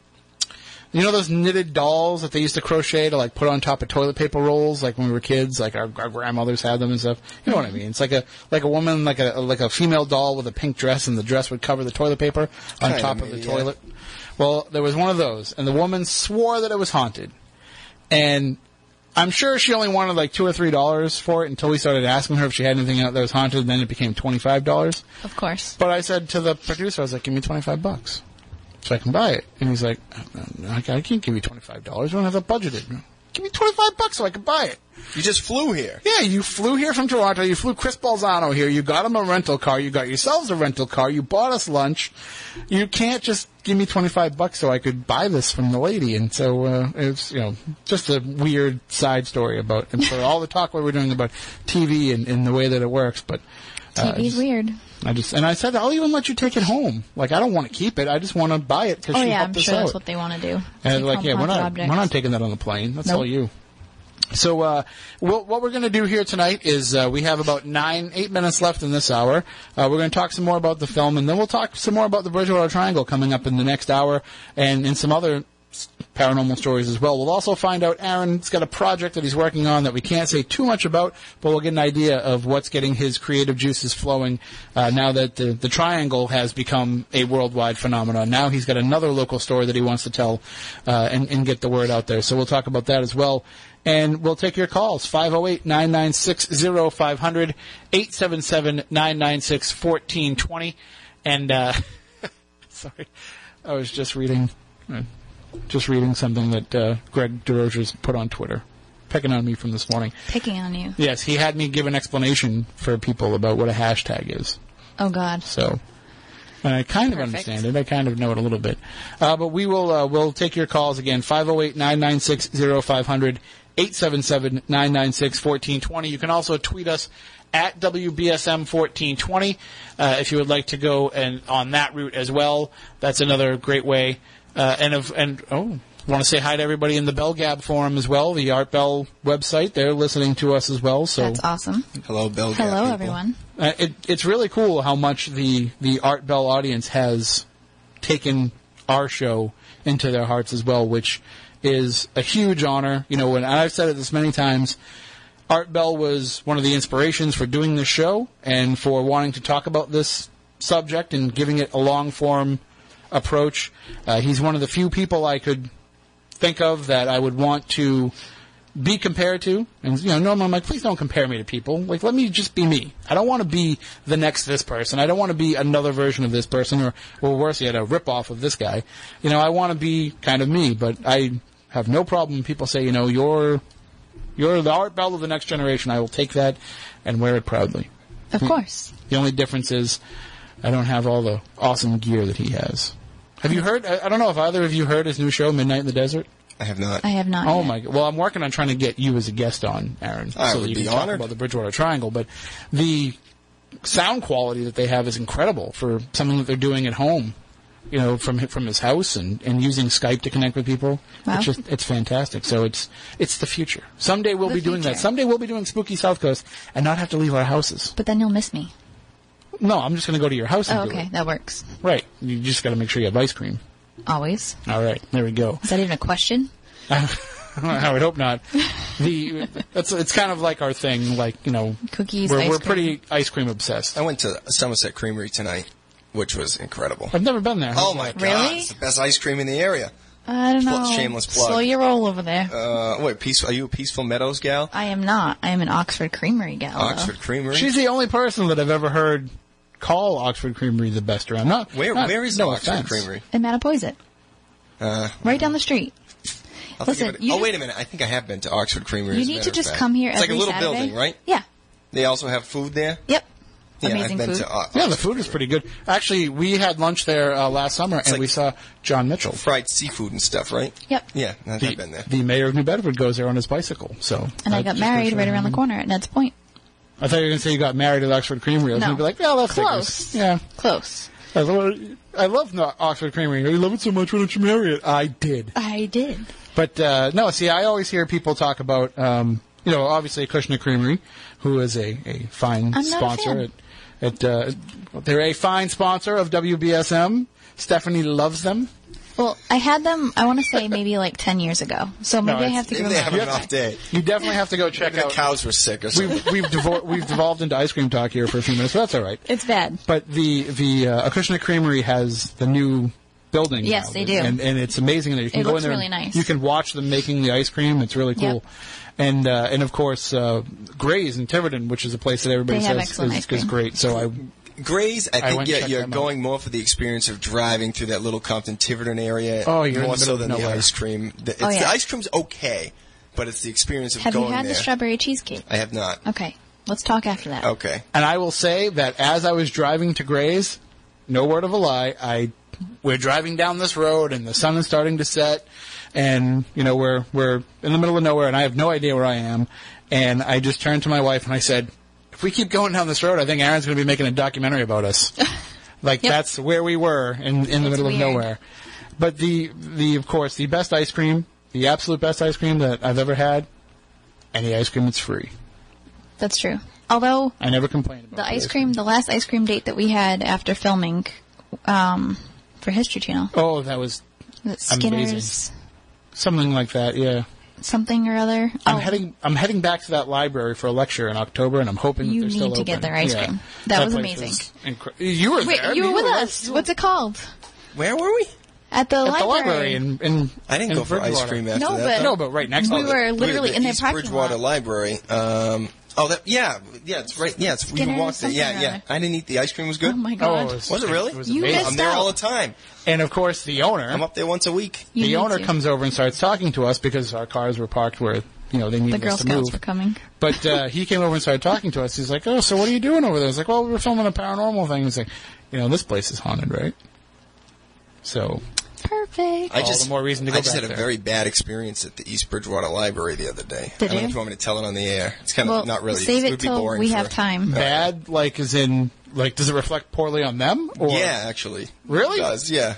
You know those knitted dolls that they used to crochet to like put on top of toilet paper rolls, like when we were kids, like our, our grandmothers had them and stuff. You know what I mean? It's like a like a woman, like a like a female doll with a pink dress, and the dress would cover the toilet paper on Kinda, top of the maybe, yeah. toilet. Well, there was one of those, and the woman swore that it was haunted. And I'm sure she only wanted like two or three dollars for it until we started asking her if she had anything out that was haunted. And then it became twenty five dollars. Of course. But I said to the producer, I was like, "Give me twenty five bucks, so I can buy it." And he's like, "I, I can't give you twenty five dollars. We don't have that budgeted. Give me twenty five bucks so I can buy it." You just flew here. Yeah, you flew here from Toronto. You flew Chris Balzano here. You got him a rental car. You got yourselves a rental car. You bought us lunch. You can't just give me 25 bucks so I could buy this from the lady. And so, uh, it's, you know, just a weird side story about, and for all the talk we were doing about TV and, and the way that it works. But, uh, I TV's just- weird. I just, and I said, I'll even let you take it home. Like, I don't want to keep it. I just want to buy it because Oh she yeah, helped I'm us sure that's what they want to do. And like, yeah, we're not, objects. we're not taking that on the plane. That's Nope. all you. So, uh, we'll, what we're going to do here tonight is uh, we have about nine, eight minutes left in this hour. Uh, we're going to talk some more about the film, and then we'll talk some more about the Bridgewater Triangle coming up in the next hour, and in some other paranormal stories as well. We'll also find out Aaron's got a project that he's working on that we can't say too much about, but we'll get an idea of what's getting his creative juices flowing uh, now that the, the Triangle has become a worldwide phenomenon. Now he's got another local story that he wants to tell uh, and, and get the word out there. So we'll talk about that as well. And we'll take your calls 508 996 0500 877 996 1420. And, uh, *laughs* sorry, I was just reading. Just reading something that uh, Greg DeRocher's put on Twitter, picking on me from this morning. Picking on you. Yes, he had me give an explanation for people about what a hashtag is. Oh God. So, and I kind of understand it. I kind of know it a little bit. Uh, but we will uh, we'll take your calls again 508-996-0500 877-996-1420. You can also tweet us at WBSM1420 uh, if you would like to go and on that route as well. That's another great way. Uh, and of, and oh, want to say hi to everybody in the Bell Gab forum as well, the Art Bell website. They're listening to us as well. So That's awesome. Hello, Bell. Gap Hello, people. everyone. uh, it, it's really cool how much the the Art Bell audience has taken our show into their hearts as well, which is a huge honor. You know, and I've said it this many times. Art Bell was one of the inspirations for doing this show and for wanting to talk about this subject and giving it a long form approach. Uh, he's one of the few people I could think of that I would want to be compared to. And you know, normally I'm like, please don't compare me to people. Like, let me just be me. I don't want to be the next this person. I don't want to be another version of this person, or or worse yet, a rip off of this guy. You know, I want to be kind of me. But I have no problem when people say, you know, you're you're the Art Bell of the next generation. I will take that and wear it proudly. Of course. The only difference is I don't have all the awesome gear that he has. Have you heard? I I don't know if either of you heard his new show, Midnight in the Desert. I have not. I have not. Oh yet. my! God. Well, I'm working on trying to get you as a guest on, Aaron, I so would that you be can talk honored. about the Bridgewater Triangle. But the sound quality that they have is incredible for something that they're doing at home. You know, from from his house and, and using Skype to connect with people. Wow. It's just it's fantastic. So it's it's the future. Someday we'll The be doing that. future. Someday we'll be doing Spooky South Coast and not have to leave our houses. But then you'll miss me. No, I'm just going to go to your house and Oh, do okay. That works. Right. You just got to make sure you have ice cream. Always. All right. There we go. Is that even a question? *laughs* I would hope not. The it's it's kind of like our thing. Like you know, Cookies, We're, ice we're cream. pretty ice cream obsessed. I went to Somerset Creamery tonight, which was incredible. I've never been there. Oh my god, Really? it's the best ice cream in the area. I don't know. shameless plug. Slow your roll over there. Uh, wait, peaceful? Are you a Peaceful Meadows gal? I am not. I am an Oxford Creamery gal. though. Oxford Creamery. She's the only person that I've ever heard call Oxford Creamery the best around. Not where not- where is no Oxford offense. Creamery? In Mattapoisett. Uh, Right down the street. I'll Listen, it. you Oh just- wait a minute, I think I have been to Oxford Creamery. You as need to just fact. come here It's every like a little Saturday. building, right? Yeah. They also have food there. Yep. Yeah, Amazing I've been food. to uh, Yeah, the food is pretty good. Actually, we had lunch there uh, last summer, and like- we saw Jon Mitchell. fried seafood and stuff, right? Yep. Yeah, I've The, been there. the mayor of New Bedford goes there on his bicycle. So, And I I'd got married right around the corner at Ned's Point. I thought you were going to say you got married at Oxford Creamery. I was No. going to be like, yeah, that's Close. Yeah. Close. I love, I love Oxford Creamery. I love it so much. Why don't you marry it? I did. I did. But uh, no, see, I always hear people talk about, um, you know, obviously Acushnet Creamery, who is a, a fine I'm sponsor. At, at, uh, they're a fine sponsor of WBSM. Stephanie loves them. Well, I had them, I want to say maybe like 10 years ago. So maybe I have to Maybe go they back. have an off day. You definitely have to go check Maybe the out. cows were sick or something. We've we've, devor- we've devolved into ice cream talk here for a few minutes, but that's all right. It's bad. But the the uh, Acushnet Creamery has the new building. Yes, now, they do. and, and it's amazing that you can It go looks in there. really nice. You can watch them making the ice cream. It's really cool. Yep. And uh, and of course, uh, Gray's in Tiverton, which is a place that everybody They says is, is great. So I Gray's, I I think went you're, you're them out. going more for the experience of driving through that little Compton Tiverton area. Oh, you're in more the so than of the ice cream. The, oh, it's, Oh, yeah. the ice cream's okay, but it's the experience of going. there. Have you had there. the strawberry cheesecake? I have not. Okay. Let's talk after that. Okay. and I will say that as I was driving to Gray's, no word of a lie, I we're driving down this road and the sun is starting to set, and you know we're we're in the middle of nowhere and I have no idea where I am, and I just turned to my wife and I said, "If we keep going down this road, I think Aaron's going to be making a documentary about us." *laughs* like Yep. that's where we were in in the It's middle weird. of nowhere. But the the of course the best ice cream, the absolute best ice cream that I've ever had, any ice cream that's free. That's true. Although I never complained about the the ice cream, the last ice cream date that we had after filming um, for History Channel, Oh, that was was Skinner's something like that. Yeah, something or other. I'm Oh, heading. I'm heading back to that library for a lecture in October, and I'm hoping that You they're need still to get their ice Yeah. cream. That was place amazing. incre- you were Wait, there. you were with there. us. What's it called? Where were we? At the At library. the library in, in I didn't in go for ice cream after No, that. but- though. No, but right next We to were literally the in the East Bridgewater lot. Library. Um, oh, that yeah, yeah, it's right. Yeah, it's we can Skinner's walk there. Yeah, or yeah. other. I didn't eat the ice cream. Was good. Oh my Oh, god! it was, Was it really? was You amazing. missed I'm there all the time. And of course, the owner. I'm up there once a week. You the need owner to. comes over and starts talking to us because our cars were parked where you know they need The needed Girl us to Scouts move. were coming. But uh, he came over and started talking to us. He's like, "Oh, so what are you doing over there?" I was like, "Well, we're filming a paranormal thing." He's like, "You know, this place is haunted, right?" So Perfect. I All just the more reason to go I just back had a there. very bad experience at the East Bridgewater Library the other day. Did I don't know you? if you want me to tell it on the air. It's kind of well, not really. save it it would be till boring we for- have time. bad, like, as in, like, does it reflect poorly on them? Or Yeah, actually. Really? It does. Yeah.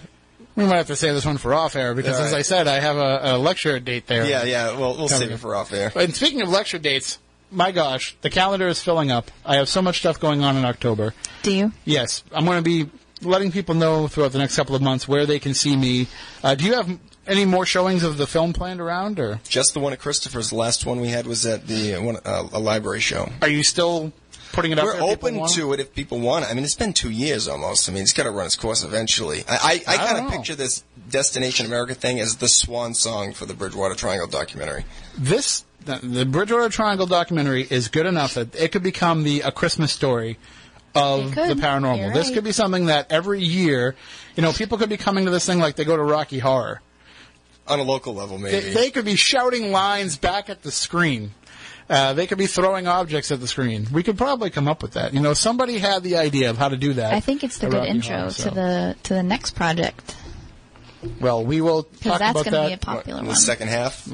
we might have to say this one for off air because, All as right. I said, I have a, a lecture date there. Yeah, yeah. Well, we'll Coming save up. it for off air. And speaking of lecture dates, my gosh, the calendar is filling up. I have so much stuff going on in October. Do you? Yes, I'm going to be letting people know throughout the next couple of months where they can see me. Uh, do you have any more showings of the film planned around, or Just the one at Christopher's. The last one we had was at the uh, one, uh, a library show. are you still putting it up? We're there open to it if people want it. I mean, it's been two years almost. I mean, it's got to run its course eventually. I, I, I I kind of picture this Destination America thing as the swan song for the Bridgewater Triangle documentary. This the, the Bridgewater Triangle documentary is good enough that it could become the a Christmas story of the paranormal. You're This right. could be something that every year, you know, people could be coming to this thing like they go to Rocky Horror. On a local level, maybe. They, they could be shouting lines back at the screen. Uh, they could be throwing objects at the screen. We could probably come up with that. You know, somebody had the idea of how to do that. I think it's the good intro Horror, so- to the to the next project Well, we will talk that's about going to that. be a popular In one. the second half,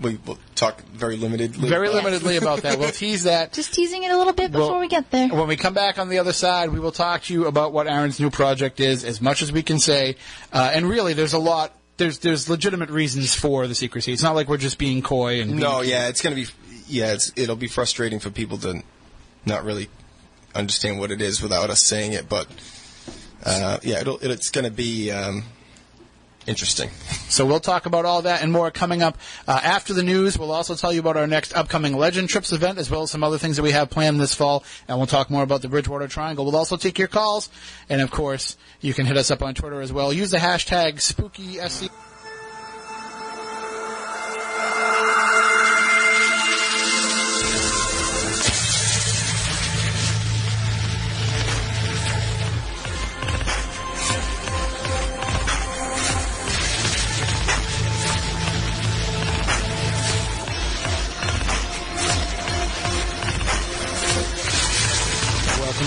we will talk very limitedly. very Yes. limitedly about that. We'll tease that. *laughs* Just teasing it a little bit before Well, we get there. When we come back on the other side, we will talk to you about what Aaron's new project is, as much as we can say. Uh, and really, there's a lot. There's there's legitimate reasons for the secrecy. It's not like we're just being coy and being No, cute. yeah, it's going to be. Yeah, it's, it'll be frustrating for people to not really understand what it is without us saying it. But uh, yeah, it'll, it's going to be. Um, interesting. So we'll talk about all that and more coming up uh, after the news. We'll also tell you about our next upcoming Legend Trips event, as well as some other things that we have planned this fall. And we'll talk more about the Bridgewater Triangle. We'll also take your calls, and of course, you can hit us up on Twitter as well. Use the hashtag SpookySC.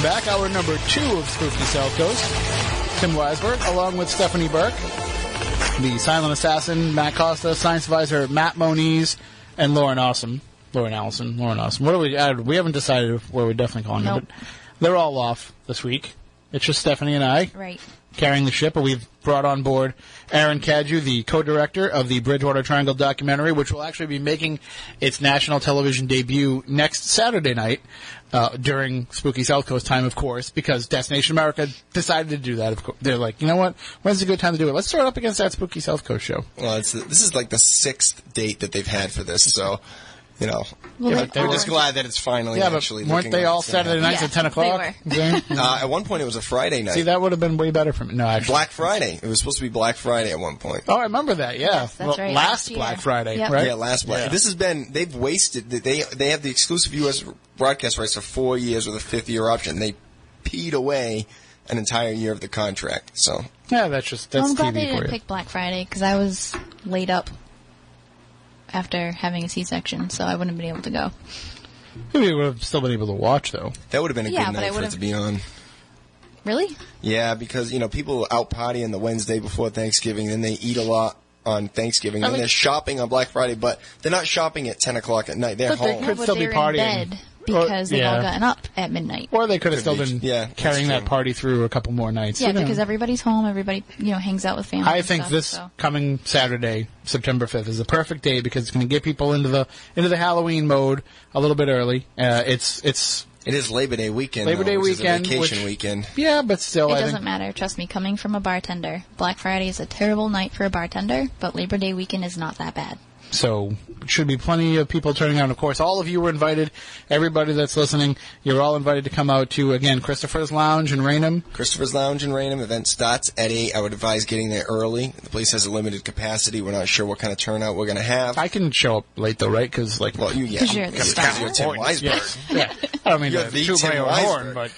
Welcome back. Hour number two of Spooky South Coast. Tim Weisberg, along with Stephanie Burke, the silent assassin, Matt Costa, science advisor, Matt Moniz, and Lauren Awesome. Lauren Allison, Lauren Awesome. What do we? We haven't decided where we're definitely calling Nope. but they're all off this week. It's just Stephanie and I Right. carrying the ship, but we've brought on board Aaron Cadieux, the co-director of the Bridgewater Triangle documentary, which will actually be making its national television debut next Saturday night uh, during Spooky South Coast time, of course, because Destination America decided to do that. Of course, they're like, you know what? When's a good time to do it? Let's throw it up against that Spooky South Coast show. Well, this is like the sixth date that they've had for this, so you know, Well, Yeah, they but they we're were- just glad that it's finally Yeah, but actually. weren't they all it's Saturday nights Yeah, at ten they o'clock? *laughs* Uh, at one point, it was a Friday night. See, that would have been way better for me. No, actually. Black Friday. It was supposed to be Black Friday at one point. Oh, I remember that. Yeah, Yes, that's Well, right, Last last. Black Friday, Yep. right? Yeah, last Black. Yeah. This has been. They've wasted. They they have the exclusive U.S. broadcast rights for four years with a fifth year option. They peed away an entire year of the contract. So Yeah, that's just that's Well, I'm glad TV they for didn't pick Black Friday because I was laid up after having a C-section, so I wouldn't have been able to go. We would have still been able to watch though. that would have been a Yeah, good but I night for it would've- to be on. Really? Yeah, because you know people out partying the Wednesday before Thanksgiving, then they eat a lot on Thanksgiving, I then mean- they're shopping on Black Friday, but they're not shopping at ten o'clock at night. They're But they home. could still be partying. in bed because they've yeah. all gotten up at midnight. Or they could have still been Yeah, carrying that party through a couple more nights. Yeah, you know. because everybody's home. Everybody, you know, hangs out with family. I think stuff, this so. coming Saturday, September fifth, is the perfect day because it's going to get people into the into the Halloween mode a little bit early. Uh, it's it's It is Labor Day weekend. Labor though, Day which is a weekend, vacation which- weekend. yeah, but still, It I doesn't think matter. Trust me, coming from a bartender, Black Friday is a terrible night for a bartender, but Labor Day weekend is not that bad. So. Should be plenty of people turning out. Of course, all of you were invited. Everybody that's listening, you're all invited to come out to again Christopher's Lounge in Raynham. Christopher's Lounge in Raynham. Event starts at 8. I would advise getting there early. The place has a limited capacity. We're not sure what kind of turnout we're going to have. I can show up late though, right? Because like, well, you, yeah. 'Cause you're the star. you're Tim Weisberg. yes, yeah. I don't mean You're to the toot my Tim own horn, but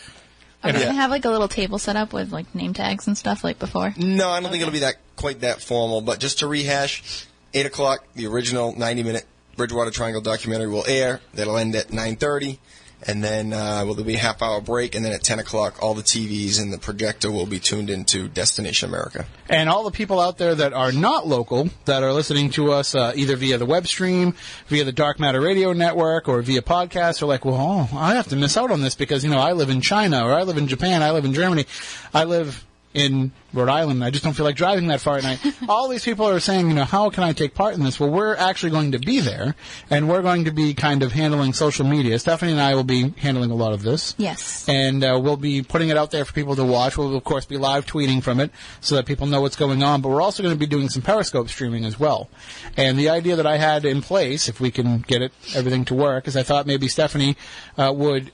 Are we Yeah. gonna have like a little table set up with like name tags and stuff like before? No, I don't think it'll be that quite that formal. But just to rehash, 8 o'clock, the original 90-minute Bridgewater Triangle documentary will air. That'll end at 9.30. And then uh, well, there'll be a half-hour break. And then at 10 o'clock, all the TVs and the projector will be tuned into Destination America. And all the people out there that are not local, that are listening to us uh, either via the web stream, via the Dark Matter Radio Network, or via podcast, are like, well, oh, I have to miss out on this because, you know, I live in China, or I live in Japan, I live in Germany, I live in Rhode Island. I just don't feel like driving that far at night. *laughs* All these people are saying, you know, how can I take part in this? Well, we're actually going to be there, and we're going to be kind of handling social media. Stephanie and I will be handling a lot of this Yes. and uh, we'll be putting it out there for people to watch. We'll of course be live tweeting from it so that people know what's going on. But we're also going to be doing some Periscope streaming as well. And the idea that I had in place, if we can get it everything to work, is I thought maybe Stephanie uh, would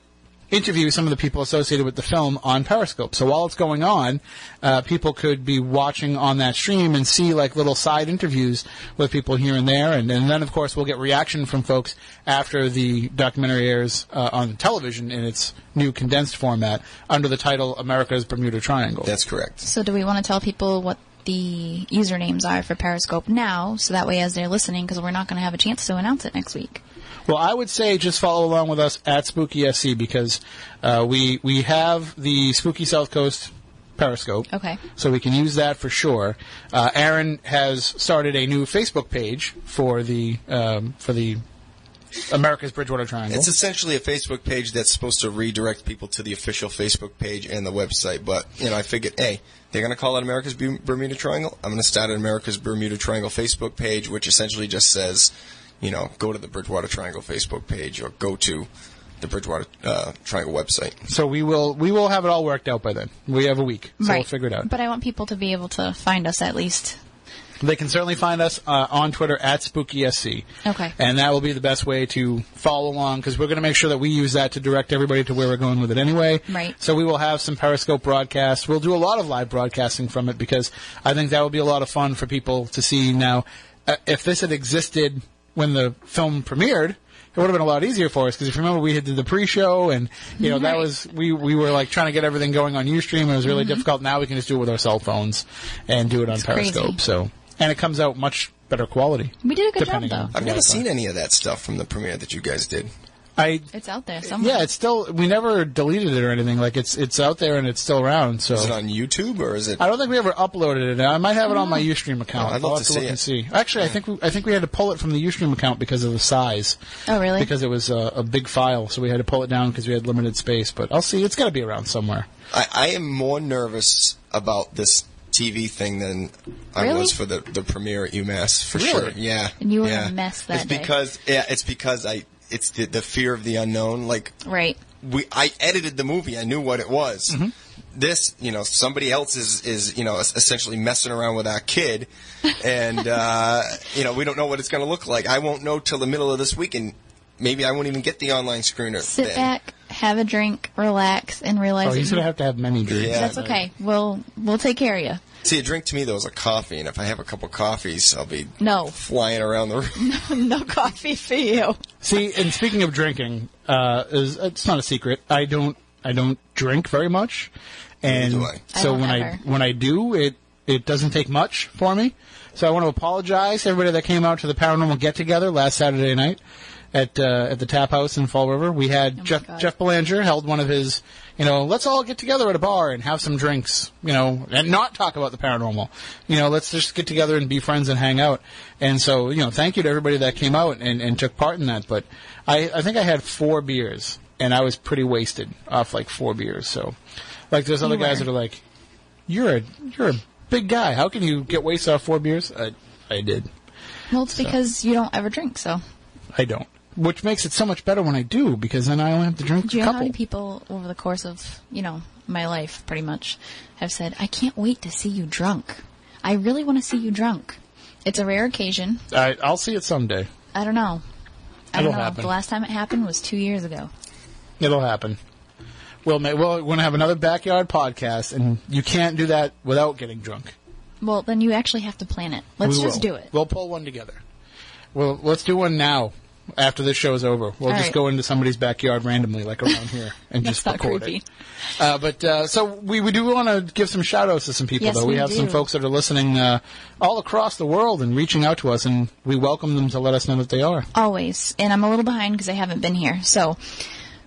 interview some of the people associated with the film on Periscope. So while it's going on, uh, people could be watching on that stream and see like little side interviews with people here and there. And, and then, of course, we'll get reaction from folks after the documentary airs uh, on television in its new condensed format under the title America's Bermuda Triangle. That's correct. So do we want to tell people what the usernames are for Periscope now, so that way as they're listening, because we're not going to have a chance to announce it next week. Well, I would say just follow along with us at Spooky SC because uh, we we have the Spooky South Coast Periscope. Okay. So we can use that for sure. Uh, Aaron has started a new Facebook page for the um, for the America's Bridgewater Triangle. It's essentially a Facebook page that's supposed to redirect people to the official Facebook page and the website. But you know, I figured, hey, they're going to call it America's Bermuda Triangle. I'm going to start an America's Bermuda Triangle Facebook page, which essentially just says, you know, go to the Bridgewater Triangle Facebook page or go to the Bridgewater uh, Triangle website. so we will we will have it all worked out by then. We have a week, so right. we'll figure it out. But I want people to be able to find us at least They can certainly find us uh, on Twitter at SpookySC. Okay. And that will be the best way to follow along because we're going to make sure that we use that to direct everybody to where we're going with it anyway. Right. So we will have some Periscope broadcasts. We'll do a lot of live broadcasting from it because I think that will be a lot of fun for people to see. Now, uh, if this had existed when the film premiered, it would have been a lot easier for us because if you remember, we had did the pre-show and you know that was we we were like trying to get everything going on UStream. And it was really difficult. Now we can just do it with our cell phones and do it on Mm-hmm. It's Periscope. crazy. So and it comes out much better quality. We did a good job though. I've never seen any of that stuff from the premiere that you guys did. I It's out there somewhere. yeah, it's still we never deleted it or anything. Like it's it's out there and it's still around. So Is it on YouTube or is it? I don't think we ever uploaded it. I might have it on my UStream account. Oh, I'd love I'll have to look see and it. see. Actually, I think we, I think we had to pull it from the UStream account because of the size. Oh, really? Because it was a, a big file, so we had to pull it down because we had limited space. But I'll see. It's got to be around somewhere. I, I am more nervous about this TV thing than I was for the, the premiere at UMass for Really? sure. Yeah, And you were yeah. a mess that It's day. because yeah, it's because I it's the, the fear of the unknown. Like Right. we, I edited the movie. I knew what it was. Mm-hmm. This, you know, somebody else is is you know essentially messing around with our kid, and uh, *laughs* you know we don't know what it's going to look like. I won't know till the middle of this week, and maybe I won't even get the online screener. Sit then. back, have a drink, relax, and realize Oh, that he's you- gonna have to have many drinks. Yeah. that's okay. We'll we'll take care of you. See, a drink to me though is a coffee, and if I have a couple coffees, I'll be No. flying around the room. *laughs* no coffee for you. See, and speaking of drinking, uh, is it's not a secret. I don't I don't drink very much, and do I. I so don't when I when I do, it it doesn't take much for me. So I want to apologize to everybody that came out to the paranormal get together last Saturday night at uh, at the Tap House in Fall River. We had Oh Jeff God. Jeff Belanger held one of his, you know, let's all get together at a bar and have some drinks, you know, and not talk about the paranormal. You know, let's just get together and be friends and hang out. And so, you know, thank you to everybody that came out and, and took part in that. But I, I think I had four beers and I was pretty wasted off like four beers. So, like, there's other You guys were. that are like, you're a you're a big guy. How can you get wasted off four beers? I I did. Well, it's because you don't ever drink. So, I don't. Which makes it so much better when I do, because then I only have to drink do a you know how couple. many people over the course of you know my life, pretty much, have said, "I can't wait to see you drunk. I really want to see you drunk." It's a rare occasion. I, I'll see it someday. I don't know. I It'll don't know. happen. The last time it happened was two years ago. It'll happen. We'll ma- we'll, we're going to have another backyard podcast, and mm-hmm. you can't do that without getting drunk. Well, then you actually have to plan it. Let's We just will. do it. We'll pull one together. Well, let's do one now. After this show is over, we'll All just right. go into somebody's backyard randomly, like around here, and *laughs* just not record creepy. it. Uh, but uh, so we, we do want to give some shout outs to some people, Yes, though. We, we have some folks that are listening uh, all across the world and reaching out to us, and we welcome them to let us know that they are. Always. And I'm a little behind because I haven't been here. So,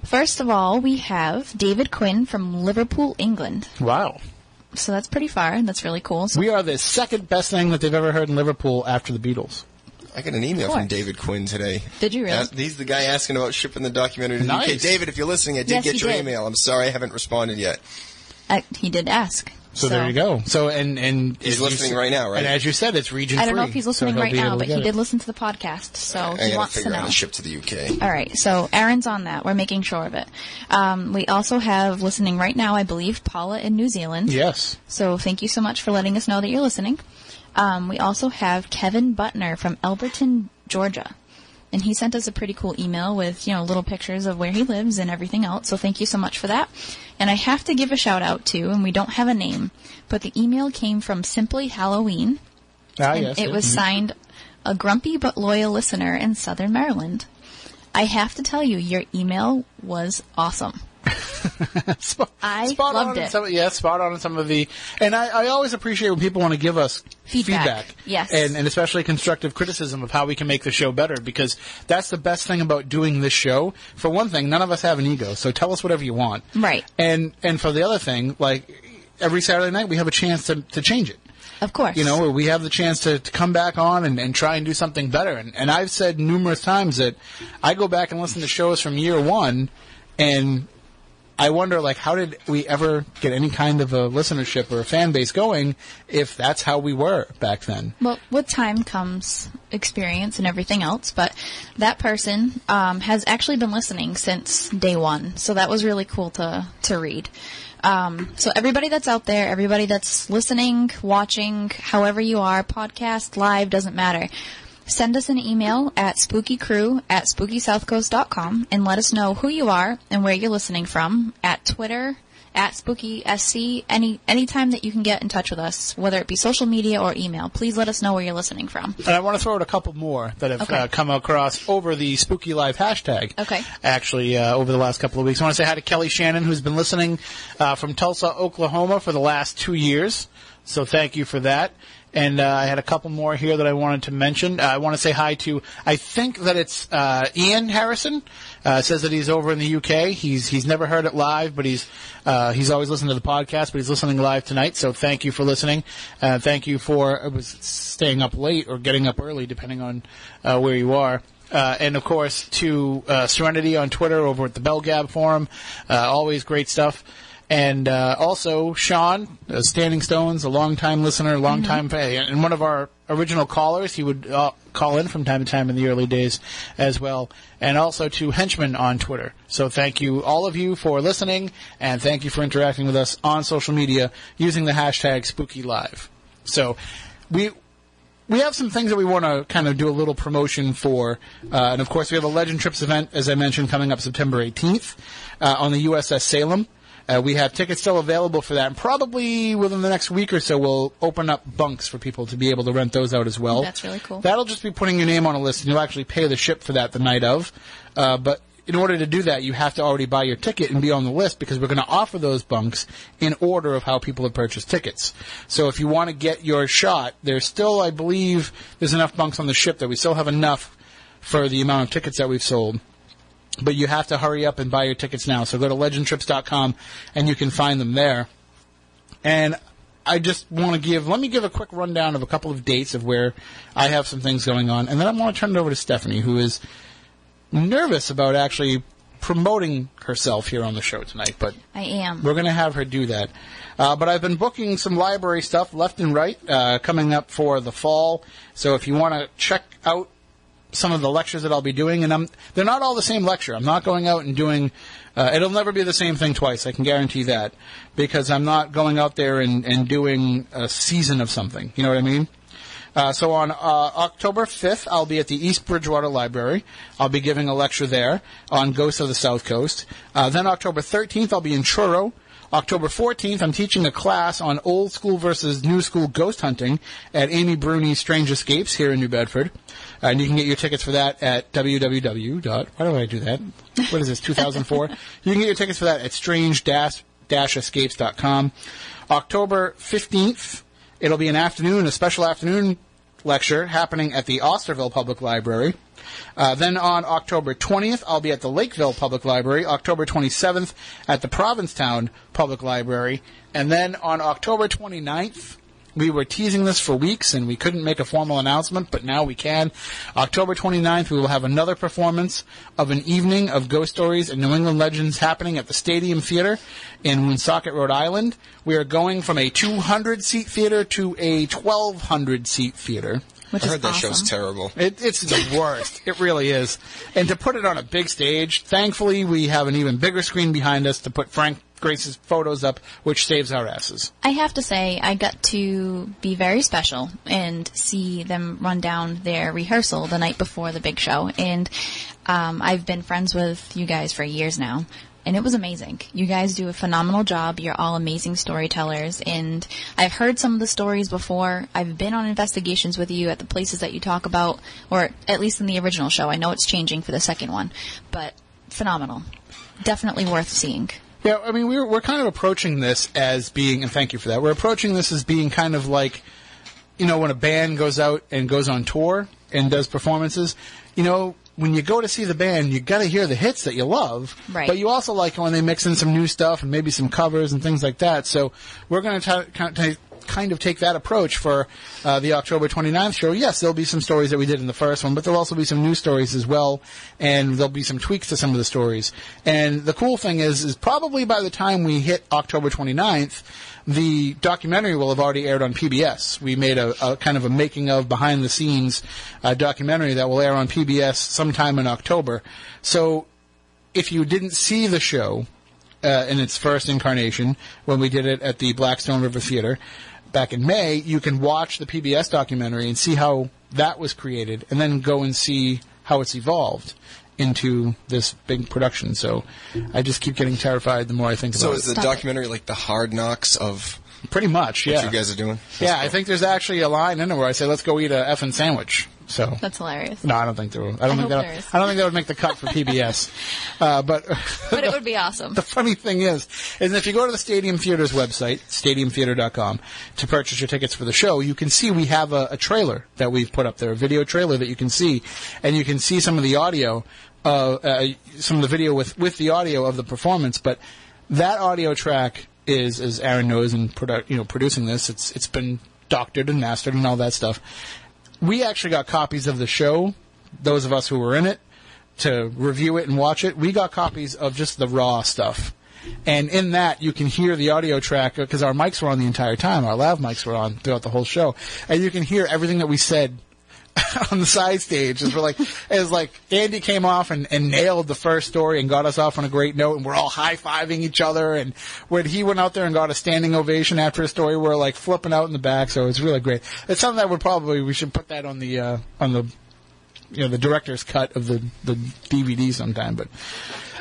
first of all, we have David Quinn from Liverpool, England. Wow. So that's pretty far. and That's really cool. So We are the second best thing that they've ever heard in Liverpool after the Beatles. I got an email from. David Quinn today. Did you really? As- he's the guy asking about shipping the documentary to the UK. Nice. David, if you're listening, I did Yes, get your did. email. I'm sorry I haven't responded yet. uh, he did ask. So, there you go. So and and He's as you listening right now, right? And as you said, it's region I don't know if he's listening he'll right now, but he it. did listen to the podcast, so I he wants to figure how know. to ship to the UK. All right, so Aaron's on that. We're making sure of it. Um, we also have listening right now, I believe, Paula in New Zealand. Yes. So thank you so much for letting us know that you're listening. Um, we also have Kevin Butner from Elberton, Georgia. And he sent us a pretty cool email with, you know, little pictures of where he lives and everything else. So thank you so much for that. And I have to give a shout out to, and we don't have a name, but the email came from Simply Halloween. Ah, and yes. it yes. was signed a grumpy but loyal listener in Southern Maryland. I have to tell you, your email was awesome. *laughs* Spot, I spot loved on it. Some, yeah, spot on in some of the, and I, I always appreciate when people want to give us Feedback. Yes. and and especially constructive criticism of how we can make the show better because that's the best thing about doing this show. For one thing, none of us have an ego, so tell us whatever you want. Right. And and for the other thing, like every Saturday night, we have a chance to to change it. Of course. You know, we have the chance to, to come back on and, and try and do something better. And, and I've said numerous times that I go back and listen to shows from year one, and I wonder, like, how did we ever get any kind of a listenership or a fan base going if that's how we were back then? Well, with time comes experience and everything else, but that person um, has actually been listening since day one, so that was really cool to to read. Um, so everybody that's out there, everybody that's listening, watching, however you are, podcast, live, doesn't matter. Send us an email at spookycrew at spookysouthcoast.com and let us know who you are and where you're listening from at Twitter, at SpookySC, any anytime that you can get in touch with us, whether it be social media or email. Please let us know where you're listening from. And I want to throw out a couple more that have Okay. uh, come across over the Spooky Live hashtag. Okay. Actually, uh, over the last couple of weeks. I want to say hi to Kelly Shannon, who's been listening uh, from Tulsa, Oklahoma for the last two years. So thank you for that. And uh, I had a couple more here that I wanted to mention. Uh, I want to say hi to, I think that it's uh, Ian Harrison. Uh, says that he's over in the UK. He's he's never heard it live, but he's uh, he's always listened to the podcast. But he's listening live tonight. So thank you for listening. Uh, thank you for staying up late or getting up early, depending on uh, where you are. Uh, and of course to uh, Serenity on Twitter over at the Bell Belgab forum. Uh, always great stuff. And uh, also Sean, uh, Standing Stones, a longtime listener, longtime fan, and one of our original callers. He would uh, call in from time to time in the early days as well. And also to Henchman on Twitter. So thank you, all of you, for listening, and thank you for interacting with us on social media using the hashtag SpookyLive. So we we have some things that we want to kind of do a little promotion for, uh, and of course we have a Legend Trips event, as I mentioned, coming up September 18th uh, on the USS Salem. Uh, we have tickets still available for that, and probably within the next week or so, we'll open up bunks for people to be able to rent those out as well. That's really cool. That'll just be putting your name on a list, and you'll actually pay the ship for that the night of. Uh, but in order to do that, you have to already buy your ticket and be on the list because we're going to offer those bunks in order of how people have purchased tickets. So if you want to get your shot, there's still, I believe, there's enough bunks on the ship that we still have enough for the amount of tickets that we've sold. But you have to hurry up and buy your tickets now. So go to legendtrips.com and you can find them there. And I just want to give, let me give a quick rundown of a couple of dates of where I have some things going on. And then I want to turn it over to Stephanie, who is nervous about actually promoting herself here on the show tonight. But I am. we're going to have her do that. Uh, but I've been booking some library stuff left and right uh, coming up for the fall. So if you want to check out some of the lectures that I'll be doing, and I'm, they're not all the same lecture. I'm not going out and doing. Uh, it'll never be the same thing twice. I can guarantee that because I'm not going out there and, and doing a season of something. You know what I mean? Uh, so on uh, October 5th, I'll be at the East Bridgewater Library. I'll be giving a lecture there on Ghosts of the South Coast. Uh, then October 13th, I'll be in Truro. October 14th, I'm teaching a class on old school versus new school ghost hunting at Amy Bruni's Strange Escapes here in New Bedford. And you can get your tickets for that at www. Why do I do that? What is this, 2004? *laughs* you can get your tickets for that at strange-escapes.com. October 15th, it'll be an afternoon, a special afternoon lecture happening at the Osterville Public Library. Uh, then on October 20th, I'll be at the Lakeville Public Library. October 27th, at the Provincetown Public Library. And then on October 29th, we were teasing this for weeks and we couldn't make a formal announcement, but now we can. October 29th, we will have another performance of an evening of ghost stories and New England legends happening at the Stadium Theater in Woonsocket, Rhode Island. We are going from a 200 seat theater to a 1200 seat theater. Which I heard that awesome. show's terrible. It, it's the *laughs* worst. it really is. And to put it on a big stage, thankfully we have an even bigger screen behind us to put Frank Grace's photos up, which saves our asses. I have to say, I got to be very special and see them run down their rehearsal the night before the big show. And um, I've been friends with you guys for years now. And it was amazing. You guys do a phenomenal job. You're all amazing storytellers. And I've heard some of the stories before. I've been on investigations with you at the places that you talk about, or at least in the original show. I know it's changing for the second one. But phenomenal. Definitely worth seeing. Yeah, I mean, we're, we're kind of approaching this as being, and thank you for that, we're approaching this as being kind of like, you know, when a band goes out and goes on tour and does performances, you know, when you go to see the band, you got to hear the hits that you love, Right. but you also like when they mix in some new stuff and maybe some covers and things like that. So we're going to kind of take that approach for uh, the October 29th show. Yes, there'll be some stories that we did in the first one, but there'll also be some new stories as well, and there'll be some tweaks to some of the stories. And the cool thing is, is probably by the time we hit October 29th, the documentary will have already aired on PBS. We made a, a kind of a making of behind the scenes uh, documentary that will air on PBS sometime in October. So if you didn't see the show uh, in its first incarnation when we did it at the Blackstone River Theater back in May, you can watch the PBS documentary and see how that was created, and then go and see how it's evolved into this big production. So I just keep getting terrified the more I think about it. So is the Stop it. documentary like the hard knocks of Pretty much, what yeah. you guys are doing? yeah, I think there's actually a line in it where I say, "Let's go eat a effing sandwich." So That's hilarious. no, I don't think there. Will. I don't I think that. I don't think that would make the cut for *laughs* PBS. uh, but *laughs* But it would be awesome. the funny thing is, is if you go to the Stadium Theater's website, stadiumtheater.com, to purchase your tickets for the show, you can see we have a, a trailer that we've put up there, a video trailer that you can see, and you can see some of the audio, uh, uh, some of the video with, with the audio of the performance. But that audio track is, as Aaron knows, in produ- you know producing this, it's it's been doctored and mastered and all that stuff. We actually got copies of the show, those of us who were in it, to review it and watch it. We got copies of just the raw stuff. And in that, you can hear the audio track because our mics were on the entire time. Our lav mics were on throughout the whole show. And you can hear everything that we said *laughs* on the side stage. As we're like, as like Andy came off and, and nailed the first story and got us off on a great note, and we're all high fiving each other. And when he went out there and got a standing ovation after a story, we're like flipping out in the back. So it's really great. It's something that would probably we should put that on the uh, on the you know the director's cut of the the DVD sometime. But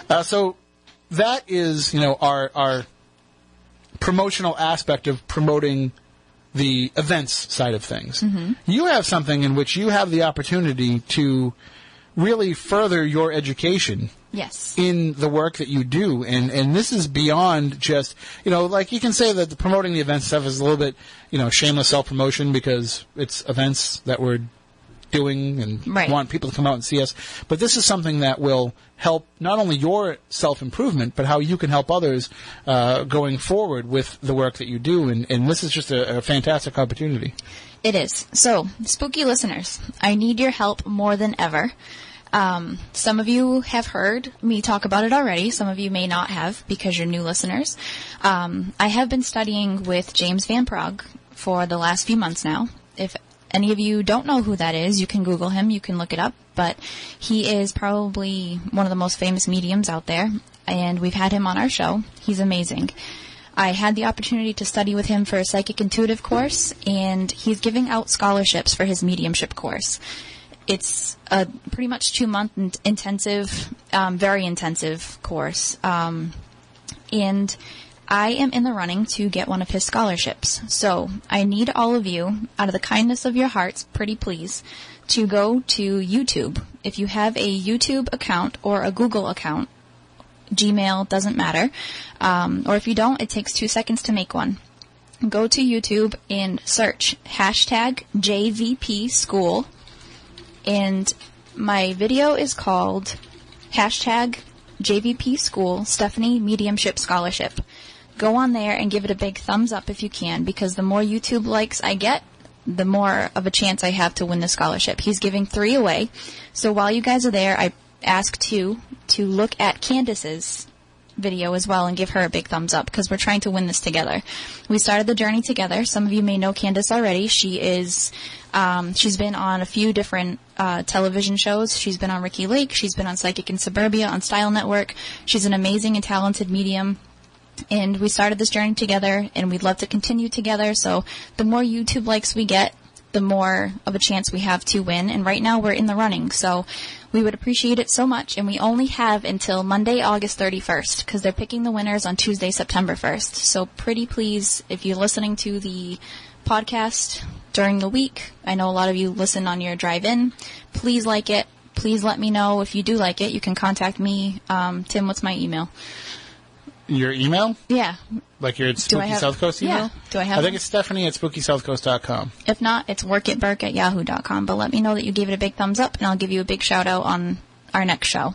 uh, so that is you know our our promotional aspect of promoting the events side of things. Mm-hmm. You have something in which you have the opportunity to really further your education Yes. in the work that you do and and this is beyond just you know like you can say that the promoting the event stuff is a little bit you know shameless self promotion because it's events that we're doing and Right. want people to come out and see us but this is something that will help not only your self improvement but how you can help others uh, going forward with the work that you do and, and this is just a, a fantastic opportunity It is. So, spooky listeners, I need your help more than ever. Um, some of you have heard me talk about it already. Some of you may not have because you're new listeners. Um, I have been studying with James Van Praagh for the last few months now. If any of you don't know who that is, you can Google him, you can look it up, but he is probably one of the most famous mediums out there, and we've had him on our show. He's amazing. I had the opportunity to study with him for a psychic intuitive course, and he's giving out scholarships for his mediumship course. It's a pretty much two month intensive, um, very intensive course. Um, and I am in the running to get one of his scholarships. So I need all of you, out of the kindness of your hearts, pretty please, to go to YouTube. If you have a YouTube account or a Google account, Gmail doesn't matter, um, or if you don't, it takes two seconds to make one. Go to YouTube and search hashtag JVP School, and my video is called hashtag JVP School Stephanie Mediumship Scholarship. Go on there and give it a big thumbs up if you can, because the more YouTube likes I get, the more of a chance I have to win the scholarship. He's giving three away. So while you guys are there, I ask two to look at Candace's video as well and give her a big thumbs up because we're trying to win this together. We started the journey together. Some of you may know Candace already. She is, um, she's been on a few different uh, television shows. She's been on Ricki Lake. She's been on Psychic in Suburbia on Style Network. She's an amazing and talented medium and we started this journey together and we'd love to continue together. So the more youtube likes we get the more of a chance we have to win. And right now we're in the running. So we would appreciate it so much. And we only have until monday august 31st because they're picking the winners on tuesday september 1st so pretty please if you're listening to the podcast during the week i know a lot of you listen on your drive in please like it. Please let me know if you do like it. You can contact me um, tim what's my email your email yeah like your spooky have- south coast email yeah. Do I have i think it's stephanie at spookysouthcoast.com If not, it's workitburke at yahoo.com. But let me know that you gave it a big thumbs up, and I'll give you a big shout out on our next show.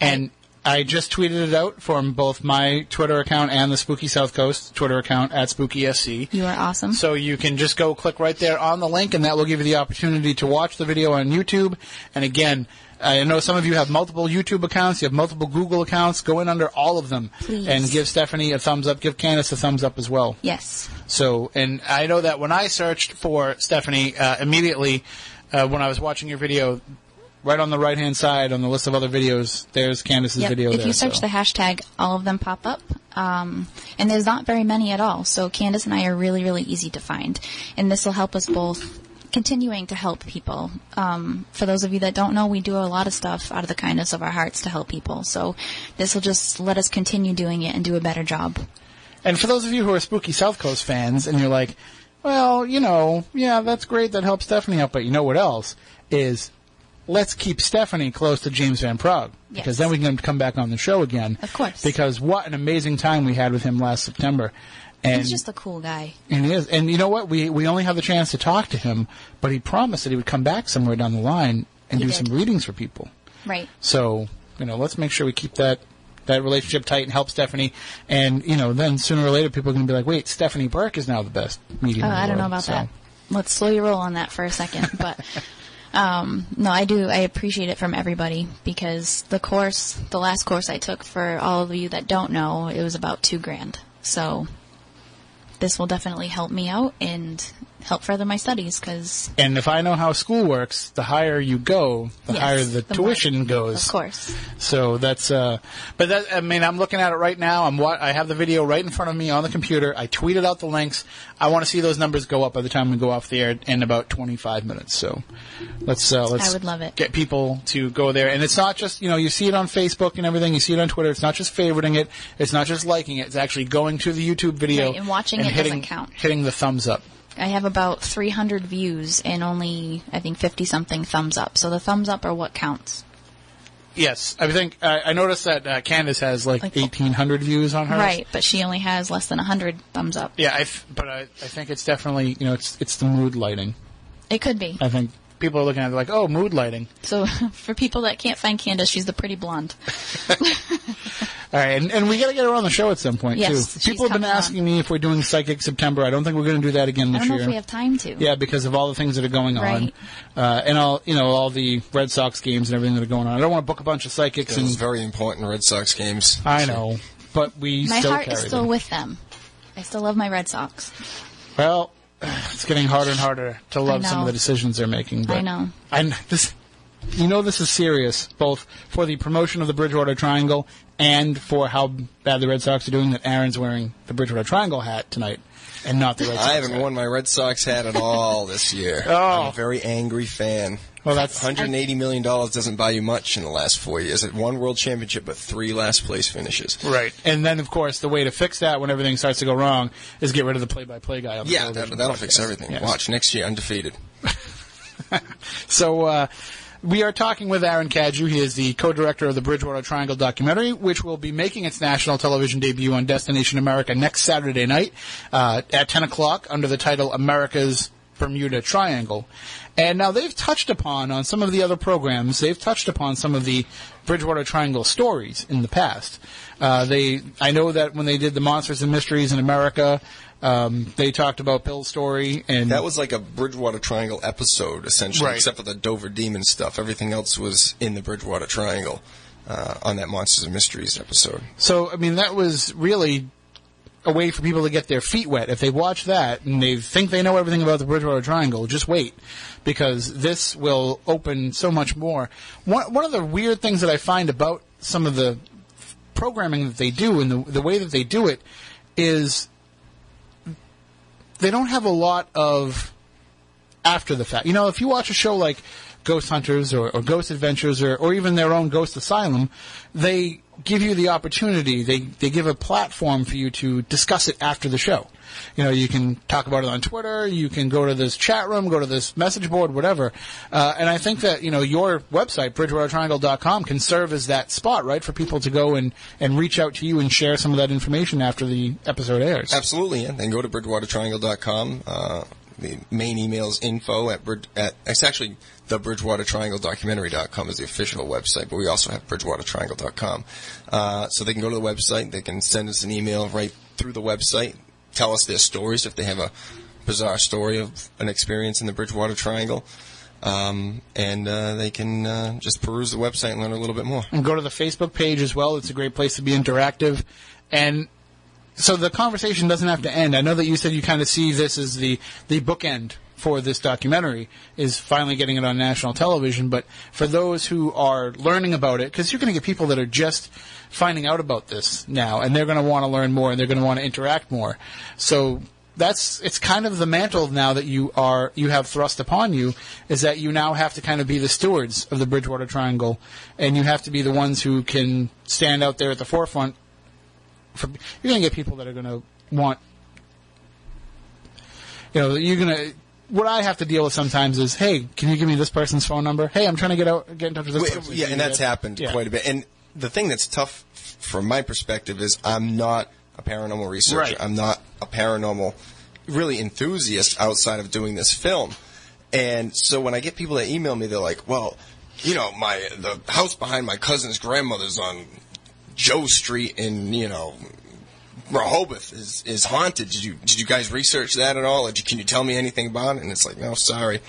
And I just tweeted it out from both my Twitter account and the Spooky South Coast Twitter account at SpookySC. You are awesome. So you can just go click right there on the link, and that will give you the opportunity to watch the video on YouTube. And again, I know some of you have multiple YouTube accounts, you have multiple Google accounts. Go in under all of them Please. and give Stephanie a thumbs up. Give Candace a thumbs up as well. yes. So, and I know that when I searched for Stephanie, uh, immediately uh, when I was watching your video, right on the right hand side on the list of other videos, there's Candace's Yep. video If there. you search so. the hashtag, all of them pop up. Um, and there's not very many at all. So Candace and I are really, really easy to find. And this will help us both continuing to help people. Um, for those of you that don't know, we do a lot of stuff out of the kindness of our hearts to help people. So this will just let us continue doing it and do a better job. And for those of you who are Spooky South Coast fans, and you're like, well, you know, yeah, that's great, that helps Stephanie out, but you know what else? Is let's keep Stephanie close to James Van Praagh. Because then we can come back on the show again. Of course. Because what an amazing time we had with him last September. And He's just a cool guy. And he is. And you know what? We we only have the chance to talk to him, but he promised that he would come back somewhere down the line and He do did. some readings for people. Right. So, you know, let's make sure we keep that that relationship tight and help Stephanie. And, you know, then sooner or later people are going to be like, wait, Stephanie Burke is now the best medium. Oh, I don't know about So- that. Let's slow your roll on that for a second. *laughs* But um, no, I do. I appreciate it from everybody because the course, the last course I took, for all of you that don't know, it was about two grand. So this will definitely help me out and help further my studies because And if I know how school works, the higher you go, the Yes, higher the, the more- tuition goes. of course. So that's, uh, but that, I mean, I'm looking at it right now. I'm, wa- I have the video right in front of me on the computer. I tweeted out the links. I want to see those numbers go up by the time we go off the air in about 25 minutes. So let's, uh, let's I would love it. get people to go there. And it's not just, you know, you see it on Facebook and everything. You see it on Twitter. It's not just favoriting it. It's not just liking it. It's actually going to the YouTube video Right, and watching it doesn't count. hitting the thumbs up. I have about 300 views and only I think 50 something thumbs up. So the thumbs up are what counts. Yes, I think uh, I noticed that uh, Candace has like, Like- 1,800 views on hers. Right, but she only has less than 100 thumbs up. Yeah, I f- but I, I think it's definitely you know it's it's the mood lighting. It could be. I think people are looking at it like, oh, mood lighting. So *laughs* for people that can't find Candace, she's the pretty blonde. *laughs* All right, and, and we got to get her on the show at some point Yes, too. she's People have been coming on. asking me if we're doing Psychic September. I don't think we're going to do that again this I this don't know year. if we have time to. yeah, because of all the things that are going on, uh, and all you know, all the Red Sox games and everything that are going on. I don't want to book a bunch of psychics, Those and very important Red Sox games. I know, but we My still heart carry is still them. with them. I still love my Red Sox. Well, *sighs* it's getting harder and harder to love some of the decisions they're making. But I know. And this, you know, this is serious, both for the promotion of the Bridgewater Triangle and for how bad the Red Sox are doing. That Aaron's wearing the Bridgewater Triangle hat tonight, and not the Red Sox. I haven't hat. worn my Red Sox hat at all this year. Oh. I'm a very angry fan. Well, that's 180 million dollars doesn't buy you much in the last four years. It one World Championship, but three last place finishes. right. And then, of course, the way to fix that when everything starts to go wrong is get rid of the play-by-play guy. On the Yeah, that, that'll fix everything. Yes. Watch next year undefeated. *laughs* So uh, we are talking with Aaron Cadieux. He is the co-director of the Bridgewater Triangle documentary, which will be making its national television debut on Destination America next Saturday night uh, at 10 o'clock under the title America's Bermuda Triangle. And now they've touched upon on some of the other programs. They've touched upon some of the Bridgewater Triangle stories in the past. Uh, they, I know that when they did the Monsters and Mysteries in America, um, they talked about Bill's story and That was like a Bridgewater Triangle episode, essentially, Right. except for the Dover Demon stuff. Everything else was in the Bridgewater Triangle uh, on that Monsters and Mysteries episode. So, I mean, that was really a way for people to get their feet wet. If they watch that and they think they know everything about the Bridgewater Triangle, just wait, because this will open so much more. One, one of the weird things that I find about some of the programming that they do and the, the way that they do it is they don't have a lot of after the fact. You know, if you watch a show like Ghost Hunters or, or Ghost Adventures or, or even their own Ghost Asylum, they give you the opportunity. They they give a platform for you to discuss it after the show. You know, you can talk about it on Twitter. You can go to this chat room, go to this message board, whatever. Uh, and I think that you know your website, BridgewaterTriangle.com, can serve as that spot, right, for people to go and and reach out to you and share some of that information after the episode airs. Absolutely, and then go to BridgewaterTriangle.com. Uh, the main email is info at, at it's actually the Bridgewater Triangle Documentary.com is the official website, but we also have BridgewaterTriangle.com. Uh, so they can go to the website, they can send us an email right through the website, tell us their stories if they have a bizarre story of an experience in the Bridgewater Triangle. Um, and uh, they can uh, just peruse the website and learn a little bit more. and go to the Facebook page as well. It's a great place to be interactive. And so the conversation doesn't have to end. I know that you said you kind of see this as the, the bookend for this documentary is finally getting it on national television. But for those who are learning about it, because you're going to get people that are just finding out about this now, and they're going to want to learn more and they're going to want to interact more. So that's it's kind of the mantle now that you are you have thrust upon you is that you now have to kind of be the stewards of the Bridgewater Triangle, and you have to be the ones who can stand out there at the forefront. For, you're going to get people that are going to want, you know, you're going to. What I have to deal with sometimes is, hey, can you give me this person's phone number? Hey, I'm trying to get out, get in touch with this Wait, person. yeah, and that's that? happened Yeah. quite a bit. And the thing that's tough from my perspective is I'm not a paranormal researcher. Right. I'm not a paranormal really enthusiast outside of doing this film. And so when I get people that email me, they're like, "Well, you know, my the house behind my cousin's grandmother's on Joe Street in you know Rehoboth is is haunted. Did you did you guys research that at all? Did can you tell me anything about it?" And it's like, "No, sorry."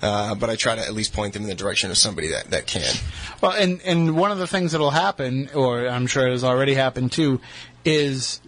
Uh, but I try to at least point them in the direction of somebody that, that can. Well, and and one of the things that'll happen, or I'm sure it has already happened too, is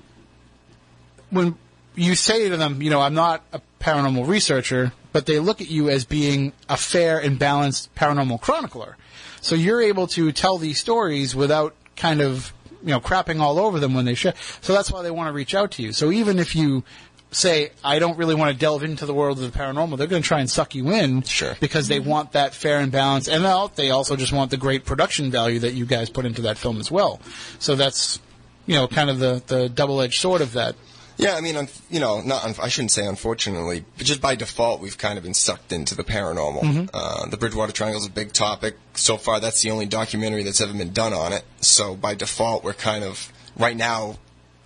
when you say to them, you know, I'm not a paranormal researcher, but they look at you as being a fair and balanced paranormal chronicler. So you're able to tell these stories without kind of, you know, crapping all over them when they share. So that's why they want to reach out to you. So even if you say, I don't really want to delve into the world of the paranormal, they're going to try and suck you in Sure. because they want that fair and balanced, and they also just want the great production value that you guys put into that film as well. So that's, you know, kind of the, the double-edged sword of that. Yeah, I mean, un- you know, not un- I shouldn't say unfortunately, but just by default, we've kind of been sucked into the paranormal. Uh, the Bridgewater Triangle is a big topic. So far, that's the only documentary that's ever been done on it. So by default, we're kind of right now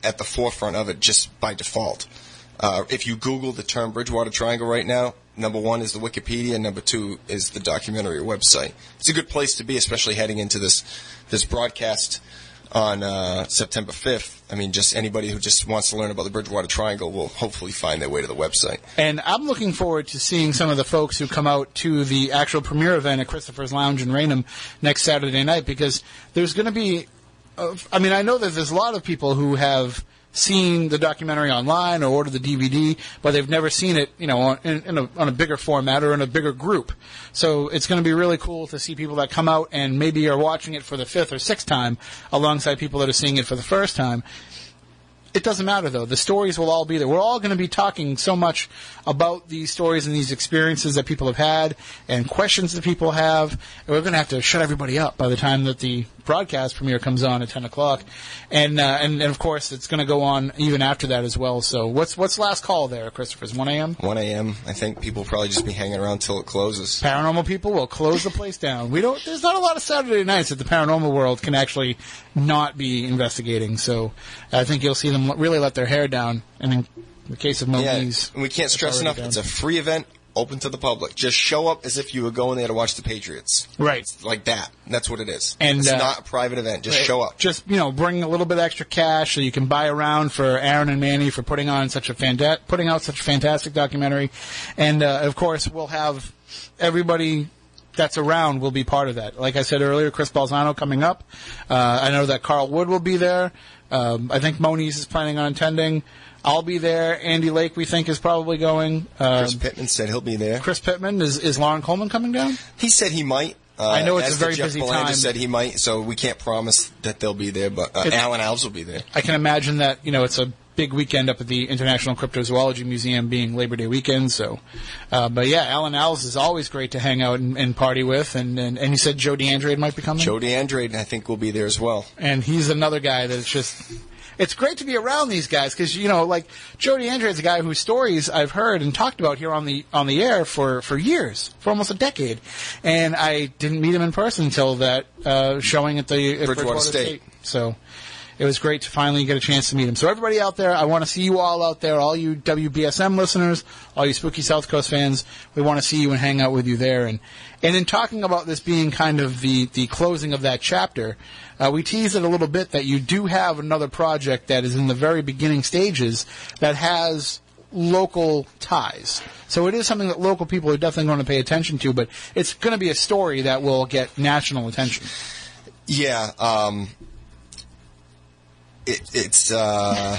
at the forefront of it, just by default. Uh, if you Google the term Bridgewater Triangle right now, number one is the Wikipedia, number two is the documentary website. It's a good place to be, especially heading into this this broadcast on uh, September 5th. I mean, just anybody who just wants to learn about the Bridgewater Triangle will hopefully find their way to the website. And I'm looking forward to seeing some of the folks who come out to the actual premiere event at Christopher's Lounge in Raynham next Saturday night because there's going to be. Uh, I mean, I know that there's a lot of people who have seen the documentary online or ordered the DVD, but they've never seen it, you know, on, in, in a, on a bigger format or in a bigger group. So it's going to be really cool to see people that come out and maybe are watching it for the fifth or sixth time alongside people that are seeing it for the first time it doesn't matter though. The stories will all be there. We're all going to be talking so much about these stories and these experiences that people have had and questions that people have. And we're going to have to shut everybody up by the time that the broadcast premiere comes on at ten o'clock. And uh, and, and of course it's going to go on even after that as well. So what's what's last call there, Christopher's one a.m. 1 a.m. I think people will probably just be hanging around till it closes. Paranormal people will close the place down. We don't. There's not a lot of Saturday nights that the paranormal world can actually not be investigating. So I think you'll see them really let their hair down. And in the case of Yeah, we can't stress enough. done. It's a free event, open to the public. Just show up as if you were going there to watch the Patriots. Right. It's like that. That's what it is. And, it's uh, not a private event. Just show up. Just you know, bring a little bit extra cash so you can buy around for Aaron and Manny for putting on such a fanta- putting out such a fantastic documentary, and uh, of course we'll have everybody that's around will be part of that. Like I said earlier, Chris Balzano coming up. Uh, I know that Carl Wood will be there. Um, I think Moniz is planning on attending. I'll be there. Andy Lake, we think, is probably going. Uh, Chris Pittman said he'll be there. Chris Pittman is is Loren Coleman coming down? He said he might. Uh, I know it's a very Jeff busy Belanger time. said he might, so we can't promise that they'll be there. But uh, It- Alan Alves will be there. I can imagine that you know it's a big weekend up at the International Cryptozoology Museum, being Labor Day weekend. So, uh, but yeah, Alan Alves is always great to hang out and, and party with, and, and and you said Joe DeAndrade might be coming, Joe DeAndrade, I think, will be there as well. and he's another guy that's just. It's great to be around these guys because you know, like Joe DeAndrade is a guy whose stories I've heard and talked about here on the on the air for for years, for almost a decade, and I didn't meet him in person until that uh, showing at the at Bridgewater State. So, it was great to finally get a chance to meet him. So everybody out there, I want to see you all out there, all you WBSM listeners, all you Spooky South Coast fans. We want to see you and hang out with you there. And and in talking about this being kind of the the closing of that chapter, uh, we teased it a little bit that you do have another project that is in the very beginning stages that has local ties. So it is something that local people are definitely going to pay attention to, but it's going to be a story that will get national attention. Yeah, um, it, it's uh,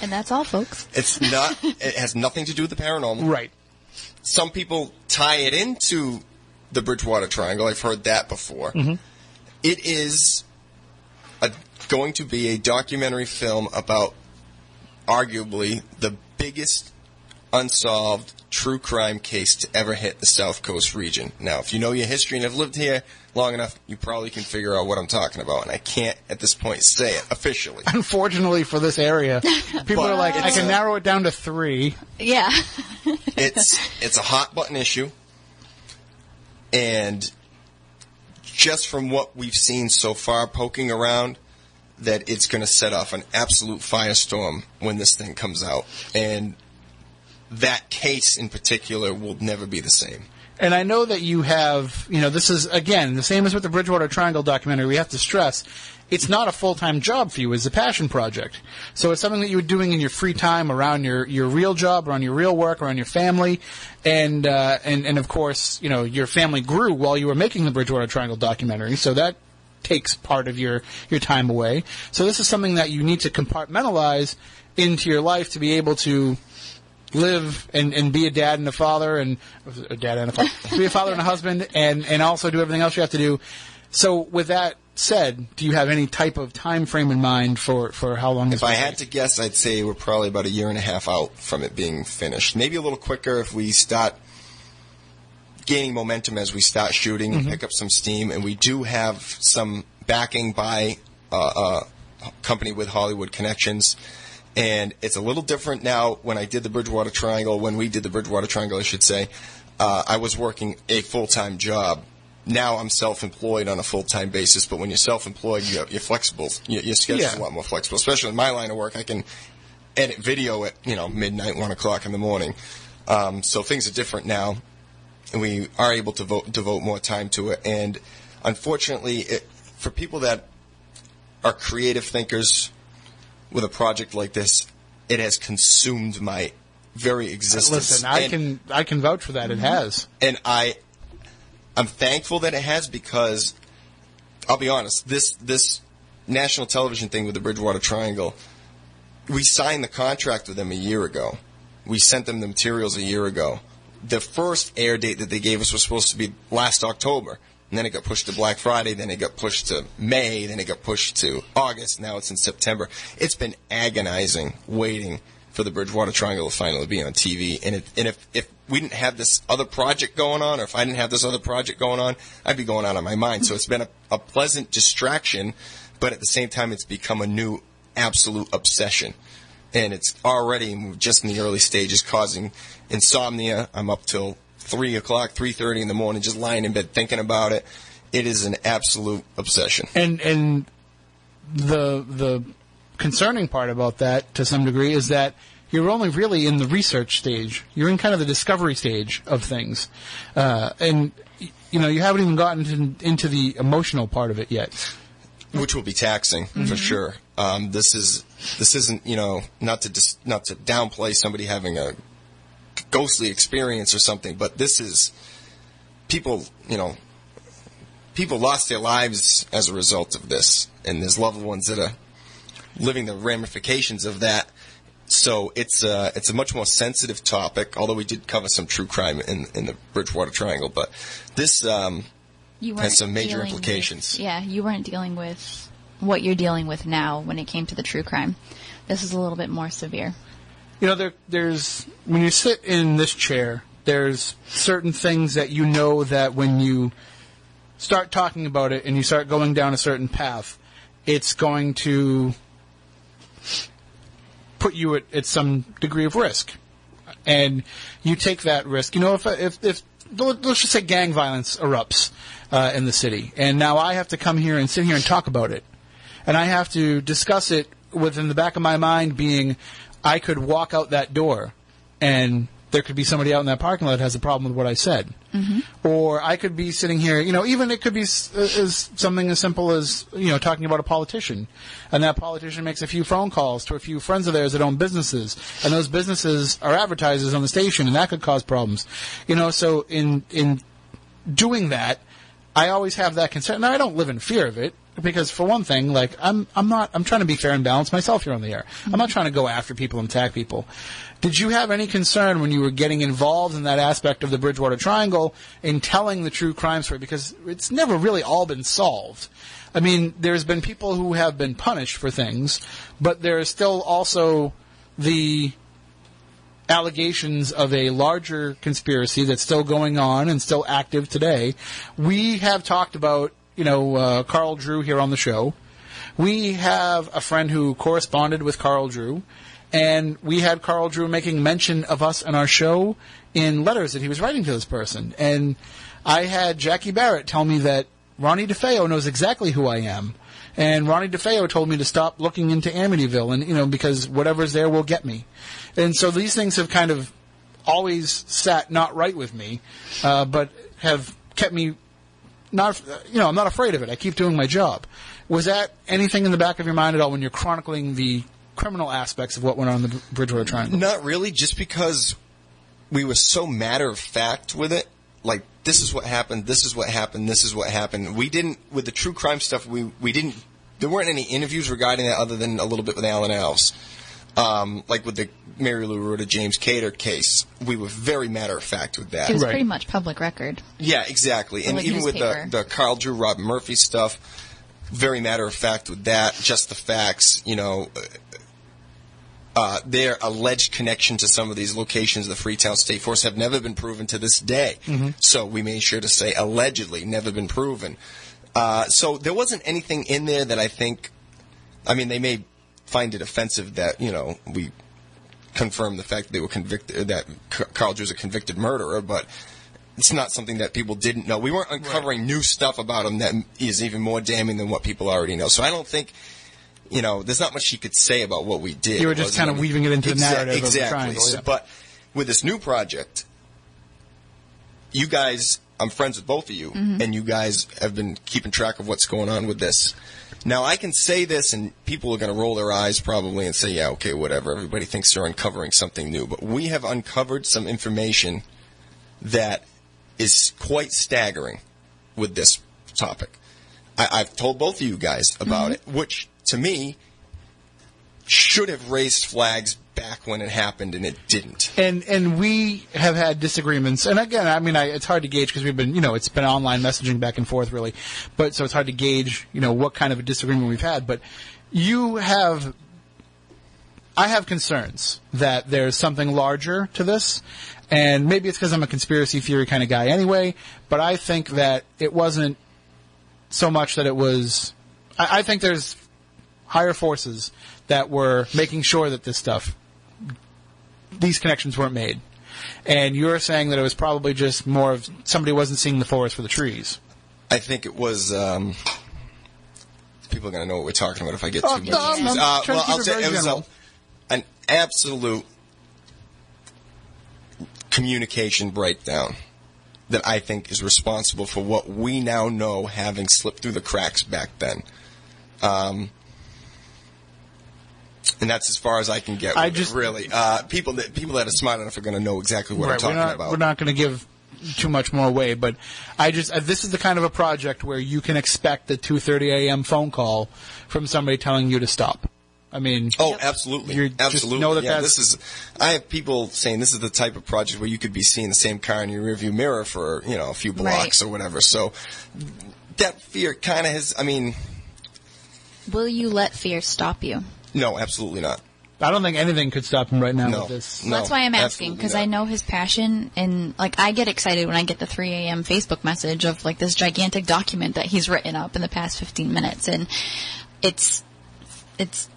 And that's all, folks. it's not. It has nothing to do with the paranormal. Right. Some people tie it into the Bridgewater Triangle. I've heard that before. It is a, going to be a documentary film about arguably the biggest unsolved true crime case to ever hit the South Coast region. Now, if you know your history and have lived here long enough, you probably can figure out what I'm talking about. And I can't at this point say it officially. *laughs* Unfortunately for this area, *laughs* people are like, I can a- narrow it down to three. Yeah. *laughs* it's it's a hot button issue, and just from what we've seen so far, poking around, that it's going to set off an absolute firestorm when this thing comes out, and that case in particular will never be the same. And I know that you have, you know, this is, again, the same as with the Bridgewater Triangle documentary. We have to stress it's not a full time job for you, it's a passion project. So it's something that you were doing in your free time around your, your real job, around your real work, around your family. And, uh, and, and of course, you know, your family grew while you were making the Bridgewater Triangle documentary. So that takes part of your, your time away. So this is something that you need to compartmentalize into your life to be able to live and, and be a dad and a father and a dad and a father, *laughs* be a father and a husband and, and also do everything else you have to do. So with that said, do you have any type of time frame in mind for, for how long If I had to guess, I'd say we're probably about a year and a half out from it being finished. Maybe a little quicker if we start gaining momentum as we start shooting and pick up some steam. And we do have some backing by uh, a company with Hollywood connections. And it's a little different now when I did the Bridgewater Triangle, when we did the Bridgewater Triangle, I should say. Uh, I was working a full time job. Now I'm self-employed on a full-time basis, but when you're self-employed, you're, you're flexible. Your, your schedule's Yeah. a lot more flexible, especially in my line of work. I can edit video at you know midnight, one o'clock in the morning. Um, so things are different now, and we are able to vote, devote more time to it. And unfortunately, it, for people that are creative thinkers with a project like this, it has consumed my very existence. Listen, I And- can I can vouch for that. It has. and I I'm thankful that it has because I'll be honest, this this national television thing with the Bridgewater Triangle, we signed the contract with them a year ago. We sent them the materials a year ago. The first air date that they gave us was supposed to be last October. And then it got pushed to Black Friday, then it got pushed to May, then it got pushed to August, now it's in September. It's been agonizing waiting for the Bridgewater Triangle to finally be on TV. And, it, and if, if we didn't have this other project going on, or if I didn't have this other project going on, I'd be going out of my mind. So it's been a, a pleasant distraction, but at the same time, it's become a new absolute obsession. And it's already just in the early stages causing insomnia. I'm up till three o'clock, three thirty in the morning, just lying in bed thinking about it. It is an absolute obsession. And and the the concerning part about that to some degree is that you're only really in the research stage. You're in kind of the discovery stage of things, uh, and you know you haven't even gotten to, into the emotional part of it yet. which will be taxing for sure. Um, this is this isn't you know not to dis- not to downplay somebody having a ghostly experience or something, but this is people you know people lost their lives as a result of this, and there's loved ones that are living the ramifications of that. So it's a it's a much more sensitive topic. Although we did cover some true crime in in the Bridgewater Triangle, but this um, Has some major implications. with- yeah, you weren't dealing with what you're dealing with now when it came to the true crime. This is a little bit more severe. You know, there, there's when you sit in this chair, there's certain things that you know that when you start talking about it and you start going down a certain path, it's going to put you at, at some degree of risk, and you take that risk. You know, if if if let's just say gang violence erupts uh, in the city, and now I have to come here and sit here and talk about it. and I have to discuss it within the back of my mind being I could walk out that door and there could be somebody out in that parking lot that has a problem with what I said. Mm-hmm. Or I could be sitting here, you know, even it could be s- as something as simple as, you know, talking about a politician. And that politician makes a few phone calls to a few friends of theirs that own businesses. And those businesses are advertisers on the station and that could cause problems. You know, so in, in doing that, I always have that concern. Now I don't live in fear of it because for one thing, like I'm I'm not I'm trying to be fair and balanced myself here on the air. I'm not mm-hmm. trying to go after people and attack people. Did you have any concern when you were getting involved in that aspect of the Bridgewater Triangle in telling the true crime story because it's never really all been solved. I mean, there's been people who have been punished for things, but there is still also the allegations of a larger conspiracy that's still going on and still active today. We have talked about, you know, uh, Carl Drew here on the show. We have a friend who corresponded with Carl Drew, and we had Carl Drew making mention of us and our show in letters that he was writing to this person. And I had Jackie Barrett tell me that Ronnie DeFeo knows exactly who I am. And Ronnie DeFeo told me to stop looking into Amityville, and you know because whatever's there will get me. And so these things have kind of always sat not right with me, uh, but have kept me not. You know, I'm not afraid of it. I keep doing my job. Was that anything in the back of your mind at all when you're chronicling the criminal aspects of what went on in the Bridgewater Triangle? Not really, just because we were so matter of fact with it. Like this is what happened. This is what happened. This is what happened. We didn't with the true crime stuff. We we didn't. There weren't any interviews regarding that other than a little bit with Alan Alves. Um, like with the Mary Lou Arruda James Kater case, we were very matter of fact with that. It was Right. pretty much public record. Yeah, exactly. And like even with the, the Carl Drew, Rob Murphy stuff, very matter of fact with that, just the facts, you know, uh, their alleged connection to some of these locations of the Freetown State Forest have never been proven to this day. So we made sure to say allegedly, never been proven. Uh, so there wasn't anything in there that I think, I mean, they may find it offensive that, you know, we confirm the fact that they were convicted, that Carl Drew's a convicted murderer, but it's not something that people didn't know. We weren't uncovering new stuff about him that is even more damning than what people already know. So I don't think, you know, there's not much you could say about what we did. You were just kind of weaving it into the Exa- narrative exactly. So- yeah. But with this new project, you guys, I'm friends with both of you, mm-hmm. and you guys have been keeping track of what's going on with this. Now, I can say this, and people are going to roll their eyes probably and say, yeah, okay, whatever. Everybody thinks they're uncovering something new. But we have uncovered some information that is quite staggering with this topic. I, I've told both of you guys about mm-hmm. it, which to me should have raised flags back when it happened, and it didn't. and and we have had disagreements. And again, I mean, I, it's hard to gauge because we've been, you know, it's been online messaging back and forth, really. But so it's hard to gauge, you know, what kind of a disagreement we've had. But you have, I have concerns that there's something larger to this, and maybe it's because I'm a conspiracy theory kind of guy anyway. But I think that it wasn't so much that it was. I, I think there's higher forces that were making sure that this stuff these connections weren't made. And you're saying that it was probably just more of somebody wasn't seeing the forest for the trees. I think it was. Um, people are going to know what we're talking about if I get Oh, too much. no, Uh, well, I'll say it was a, an absolute communication breakdown that I think is responsible for what we now know having slipped through the cracks back then. Um, and that's as far as I can get. With I it, just- really uh, people that people that are smart enough are going to know exactly what I'm we're talking not about. we're not going to give too much more away, but I just uh, this is the kind of a project where you can expect a 2:30 a.m. phone call from somebody telling you to stop. I mean, Oh, absolutely, You're- just absolutely. know that yeah, that's- this is. I have people saying this is the type of project where you could be seeing the same car in your rearview mirror for you know a few blocks Right. or whatever. So that fear kind of has. I mean, Will you let fear stop you? No, absolutely not. I don't think anything could stop him right now No. with this. No, That's why I'm asking because. I know his passion and like I get excited when I get the 3 a.m. Facebook message of like this gigantic document that he's written up in the past 15 minutes and it's it's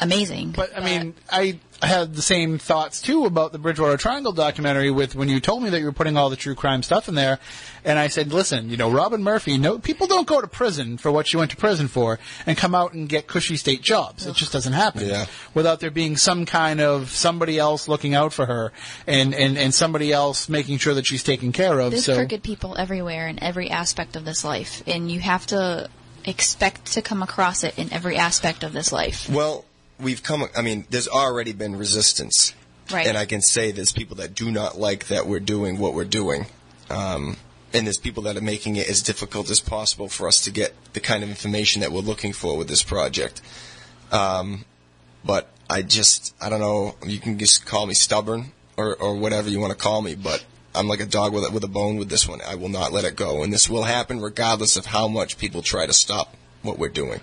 amazing. But I mean, I had the same thoughts too about the Bridgewater Triangle documentary with when you told me that you were putting all the true crime stuff in there, and I said, listen, you know, Robin Murphy, no, people don't go to prison for what she went to prison for and come out and get cushy state jobs. It just doesn't happen Yeah. without there being some kind of somebody else looking out for her and, and, and somebody else making sure that she's taken care of. There's so crooked people everywhere in every aspect of this life, and you have to expect to come across it in every aspect of this life. Well, we've come. I mean, there's already been resistance, Right. and I can say there's people that do not like that we're doing what we're doing, um, and there's people that are making it as difficult as possible for us to get the kind of information that we're looking for with this project. Um, but I just, I don't know. You can just call me stubborn or, or whatever you want to call me, but I'm like a dog with a, with a bone with this one. I will not let it go, and this will happen regardless of how much people try to stop what we're doing,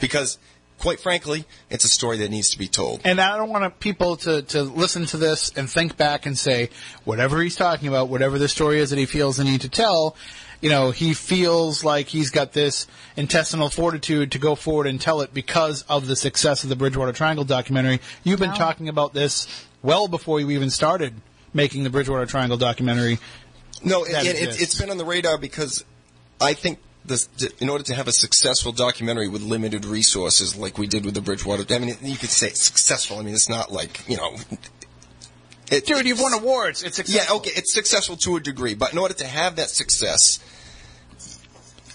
because quite frankly, it's a story that needs to be told. And I don't want people to, to listen to this and think back and say, whatever he's talking about, whatever the story is that he feels the need to tell, you know, he feels like he's got this intestinal fortitude to go forward and tell it because of the success of the Bridgewater Triangle documentary. You've been No. talking about this well before you even started making the Bridgewater Triangle documentary. No, it, it, it, it's been on the radar because I think this, in order to have a successful documentary with limited resources, like we did with the Bridgewater, I mean, you could say successful. I mean, it's not like you know. It, Dude, you've won awards. It's Yeah, successful. okay, it's successful to a degree, but in order to have that success,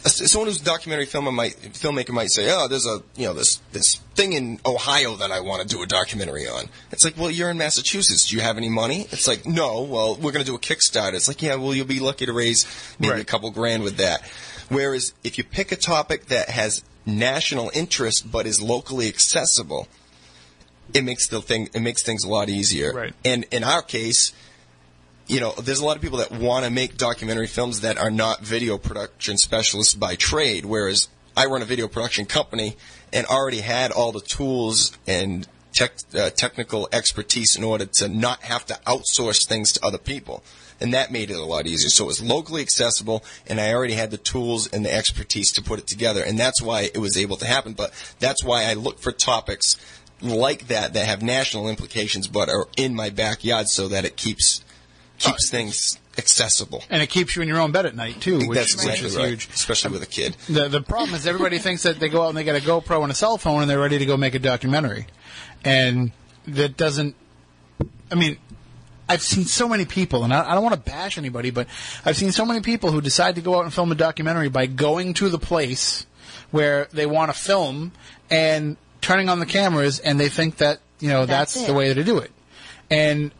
someone who's a documentary filmer might filmmaker might say, "Oh, there's a you know this this thing in Ohio that I want to do a documentary on." It's like, well, you're in Massachusetts. Do you have any money? It's like, no. Well, we're going to do a Kickstarter. It's like, yeah, well, you'll be lucky to raise maybe a couple grand with that. Whereas if you pick a topic that has national interest but is locally accessible, it makes the thing it makes things a lot easier. Right. And in our case, you know, there's a lot of people that want to make documentary films that are not video production specialists by trade, whereas I run a video production company and already had all the tools and tech, uh, technical expertise in order to not have to outsource things to other people. And that made it a lot easier. So it was locally accessible, and I already had the tools and the expertise to put it together. And that's why it was able to happen. But that's why I look for topics like that that have national implications but are in my backyard so that it keeps keeps things accessible. and it keeps you in your own bed at night too, which, That's which is right, huge. especially with a kid. The the problem is everybody thinks that they go out and they get a GoPro and a cell phone and they're ready to go make a documentary, and that doesn't. I mean, I've seen so many people, and I, I don't want to bash anybody, but I've seen so many people who decide to go out and film a documentary by going to the place where they want to film and turning on the cameras, and they think that you know that's, That's the way to do it, and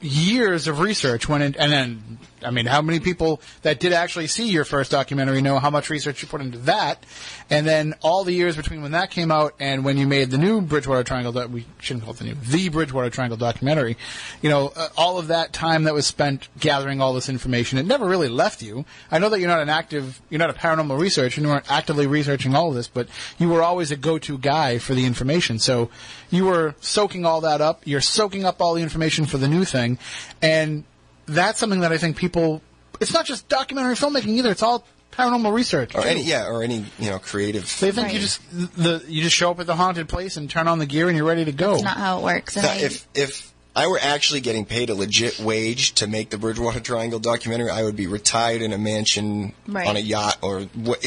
years of research went in, and then I mean, how many people that did actually see your first documentary know how much research you put into that, and then all the years between when that came out and when you made the new Bridgewater Triangle, doc- we shouldn't call it the new, the Bridgewater Triangle documentary, you know, uh, all of that time that was spent gathering all this information, it never really left you. I know that you're not an active, you're not a paranormal researcher, and you weren't actively researching all of this, but you were always a go-to guy for the information. So you were soaking all that up. You're soaking up all the information for the new thing, and that's something that I think people. It's not just documentary filmmaking either. It's all paranormal research. Or any yeah, or any you know creative. They think you just the you just show up at the haunted place and turn on the gear and you're ready to go. That's not how it works. And Now, I, if if I were actually getting paid a legit wage to make the Bridgewater Triangle documentary, I would be retired in a mansion Right. on a yacht or what?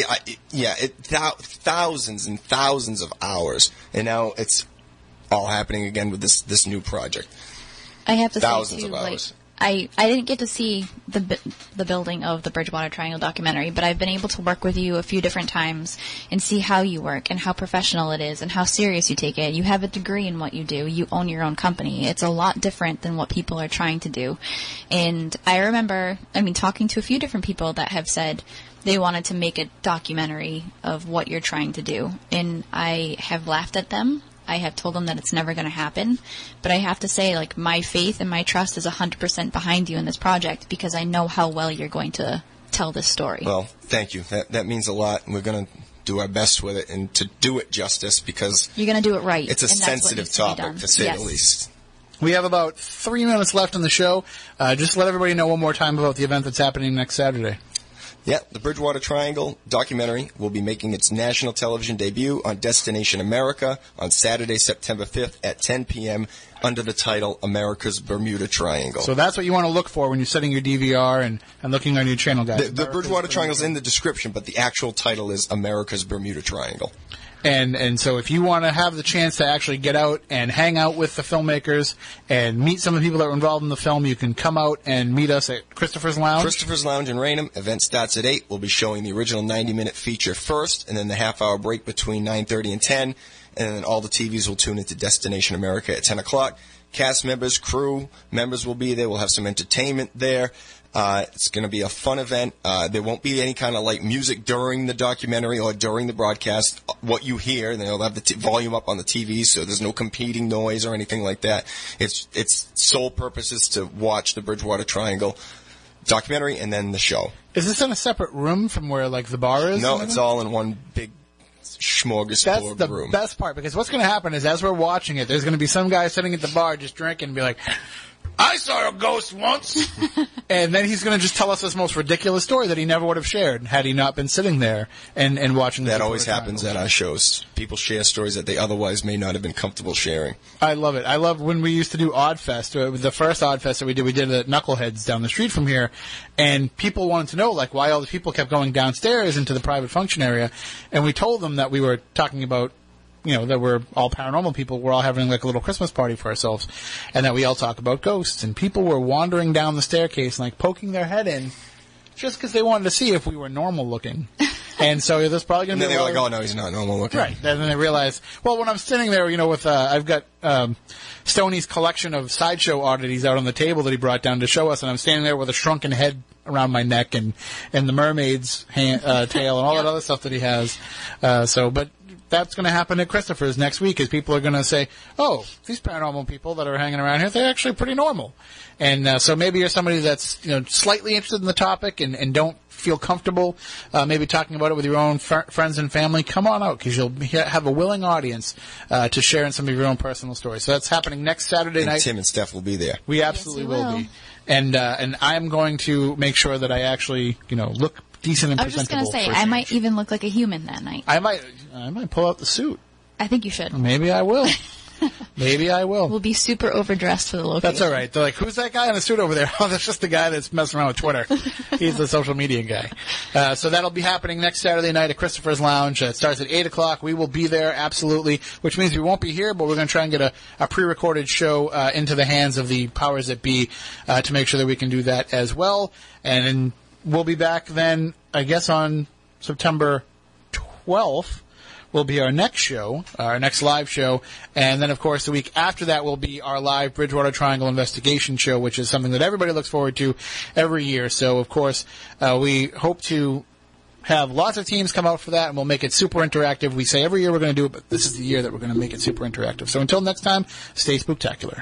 Yeah, it, thou, thousands and thousands of hours, and now it's all happening again with this this new project. I have to Thousands say too, of like hours. I I didn't get to see the the building of the Bridgewater Triangle documentary, but I've been able to work with you a few different times and see how you work and how professional it is and how serious you take it. You have a degree in what you do. You own your own company. It's a lot different than what people are trying to do. And I remember, I mean, talking to a few different people that have said they wanted to make a documentary of what you're trying to do, and I have laughed at them. I have told them that it's never going to happen. But I have to say, like, my faith and my trust is 100% behind you in this project because I know how well you're going to tell this story. Well, thank you. That that means a lot. and We're going to do our best with it and to do it justice because you're going to do it right. it's a and that's what sensitive needs to topic to say yes. the least. We have about three minutes left in the show. Uh, just let everybody know one more time about the event that's happening next Saturday. Yeah, the Bridgewater Triangle documentary will be making its national television debut on Destination America on Saturday, September 5th at 10 p.m. under the title America's Bermuda Triangle. So that's what you want to look for when you're setting your DVR and, and looking on your channel guide. the, the Bridgewater is in the description, but the actual title is America's Bermuda Triangle. And and so if you want to have the chance to actually get out and hang out with the filmmakers and meet some of the people that were involved in the film, you can come out and meet us at Christopher's Lounge. Christopher's Lounge in Raynham. Event starts at 8. We'll be showing the original 90-minute feature first, and then the half-hour break between 9.30 and 10. And then all the TVs will tune into Destination America at 10 o'clock. Cast members, crew members will be there. We'll have some entertainment there. Uh, it's going to be a fun event. Uh, there won't be any kind of like music during the documentary or during the broadcast. What you hear, they'll have the t- volume up on the TV, so there's no competing noise or anything like that. It's its sole purpose is to watch the Bridgewater Triangle documentary and then the show. Is this in a separate room from where like the bar is? No, it's all in one big smorgasbord That's the room. best part because what's going to happen is as we're watching it, there's going to be some guy sitting at the bar just drinking and be like, I saw a ghost once. *laughs* and then he's going to just tell us this most ridiculous story that he never would have shared had he not been sitting there and, and watching the That always happens at our shows. People share stories that they otherwise may not have been comfortable sharing. I love it. I love when we used to do Oddfest. Uh, the first Oddfest that we did, we did it at Knuckleheads down the street from here, and people wanted to know like why all the people kept going downstairs into the private function area, and we told them that we were talking about. You know that we're all paranormal people. We're all having like a little Christmas party for ourselves, and that we all talk about ghosts. And people were wandering down the staircase and like poking their head in, just because they wanted to see if we were normal looking. *laughs* and so there's probably going to then be a they were like, oh no, he's not normal looking. Right. And then they realize, well, when I'm sitting there, you know, with, uh, I've got, um, Stoney's collection of sideshow oddities out on the table that he brought down to show us, and I'm standing there with a shrunken head around my neck and, and the mermaid's hand, uh, tail and all that other stuff that he has. Uh, so, but that's going to happen at Christopher's next week is people are going to say, oh, these paranormal people that are hanging around here, they're actually pretty normal. And, uh, so maybe you're somebody that's, you know, slightly interested in the topic and, and don't feel comfortable, uh, maybe talking about it with your own fr- friends and family, come on out because you'll he- have a willing audience uh, to share in some of your own personal stories. So that's happening next Saturday And night. Tim and Steph will be there. we absolutely we will. will. be, and uh, and I'm going to make sure that I actually, you know, look decent I was just gonna say, I I might even look like a human that night. I might, I might pull out the suit. I think you should. Maybe I will. *laughs* Maybe I will. We'll be super overdressed for the location. That's all right. They're like, who's that guy in the suit over there? *laughs* Oh, that's just the guy that's messing around with Twitter. *laughs* He's the social media guy. Uh, so that'll be happening next Saturday night at Christopher's Lounge. Uh, it starts at 8 o'clock. We will be there, absolutely, which means we won't be here, but we're going to try and get a, a pre-recorded show uh, into the hands of the powers that be uh, to make sure that we can do that as well. And we'll be back then, I guess, on September 12th will be our next show, our next live show, and then of course the week after that will be our live Bridgewater Triangle investigation show, which is something that everybody looks forward to every year. So of course uh, we hope to have lots of teams come out for that, and we'll make it super interactive. We say every year we're going to do it, but this is the year that we're going to make it super interactive. So until next time, stay spooktacular.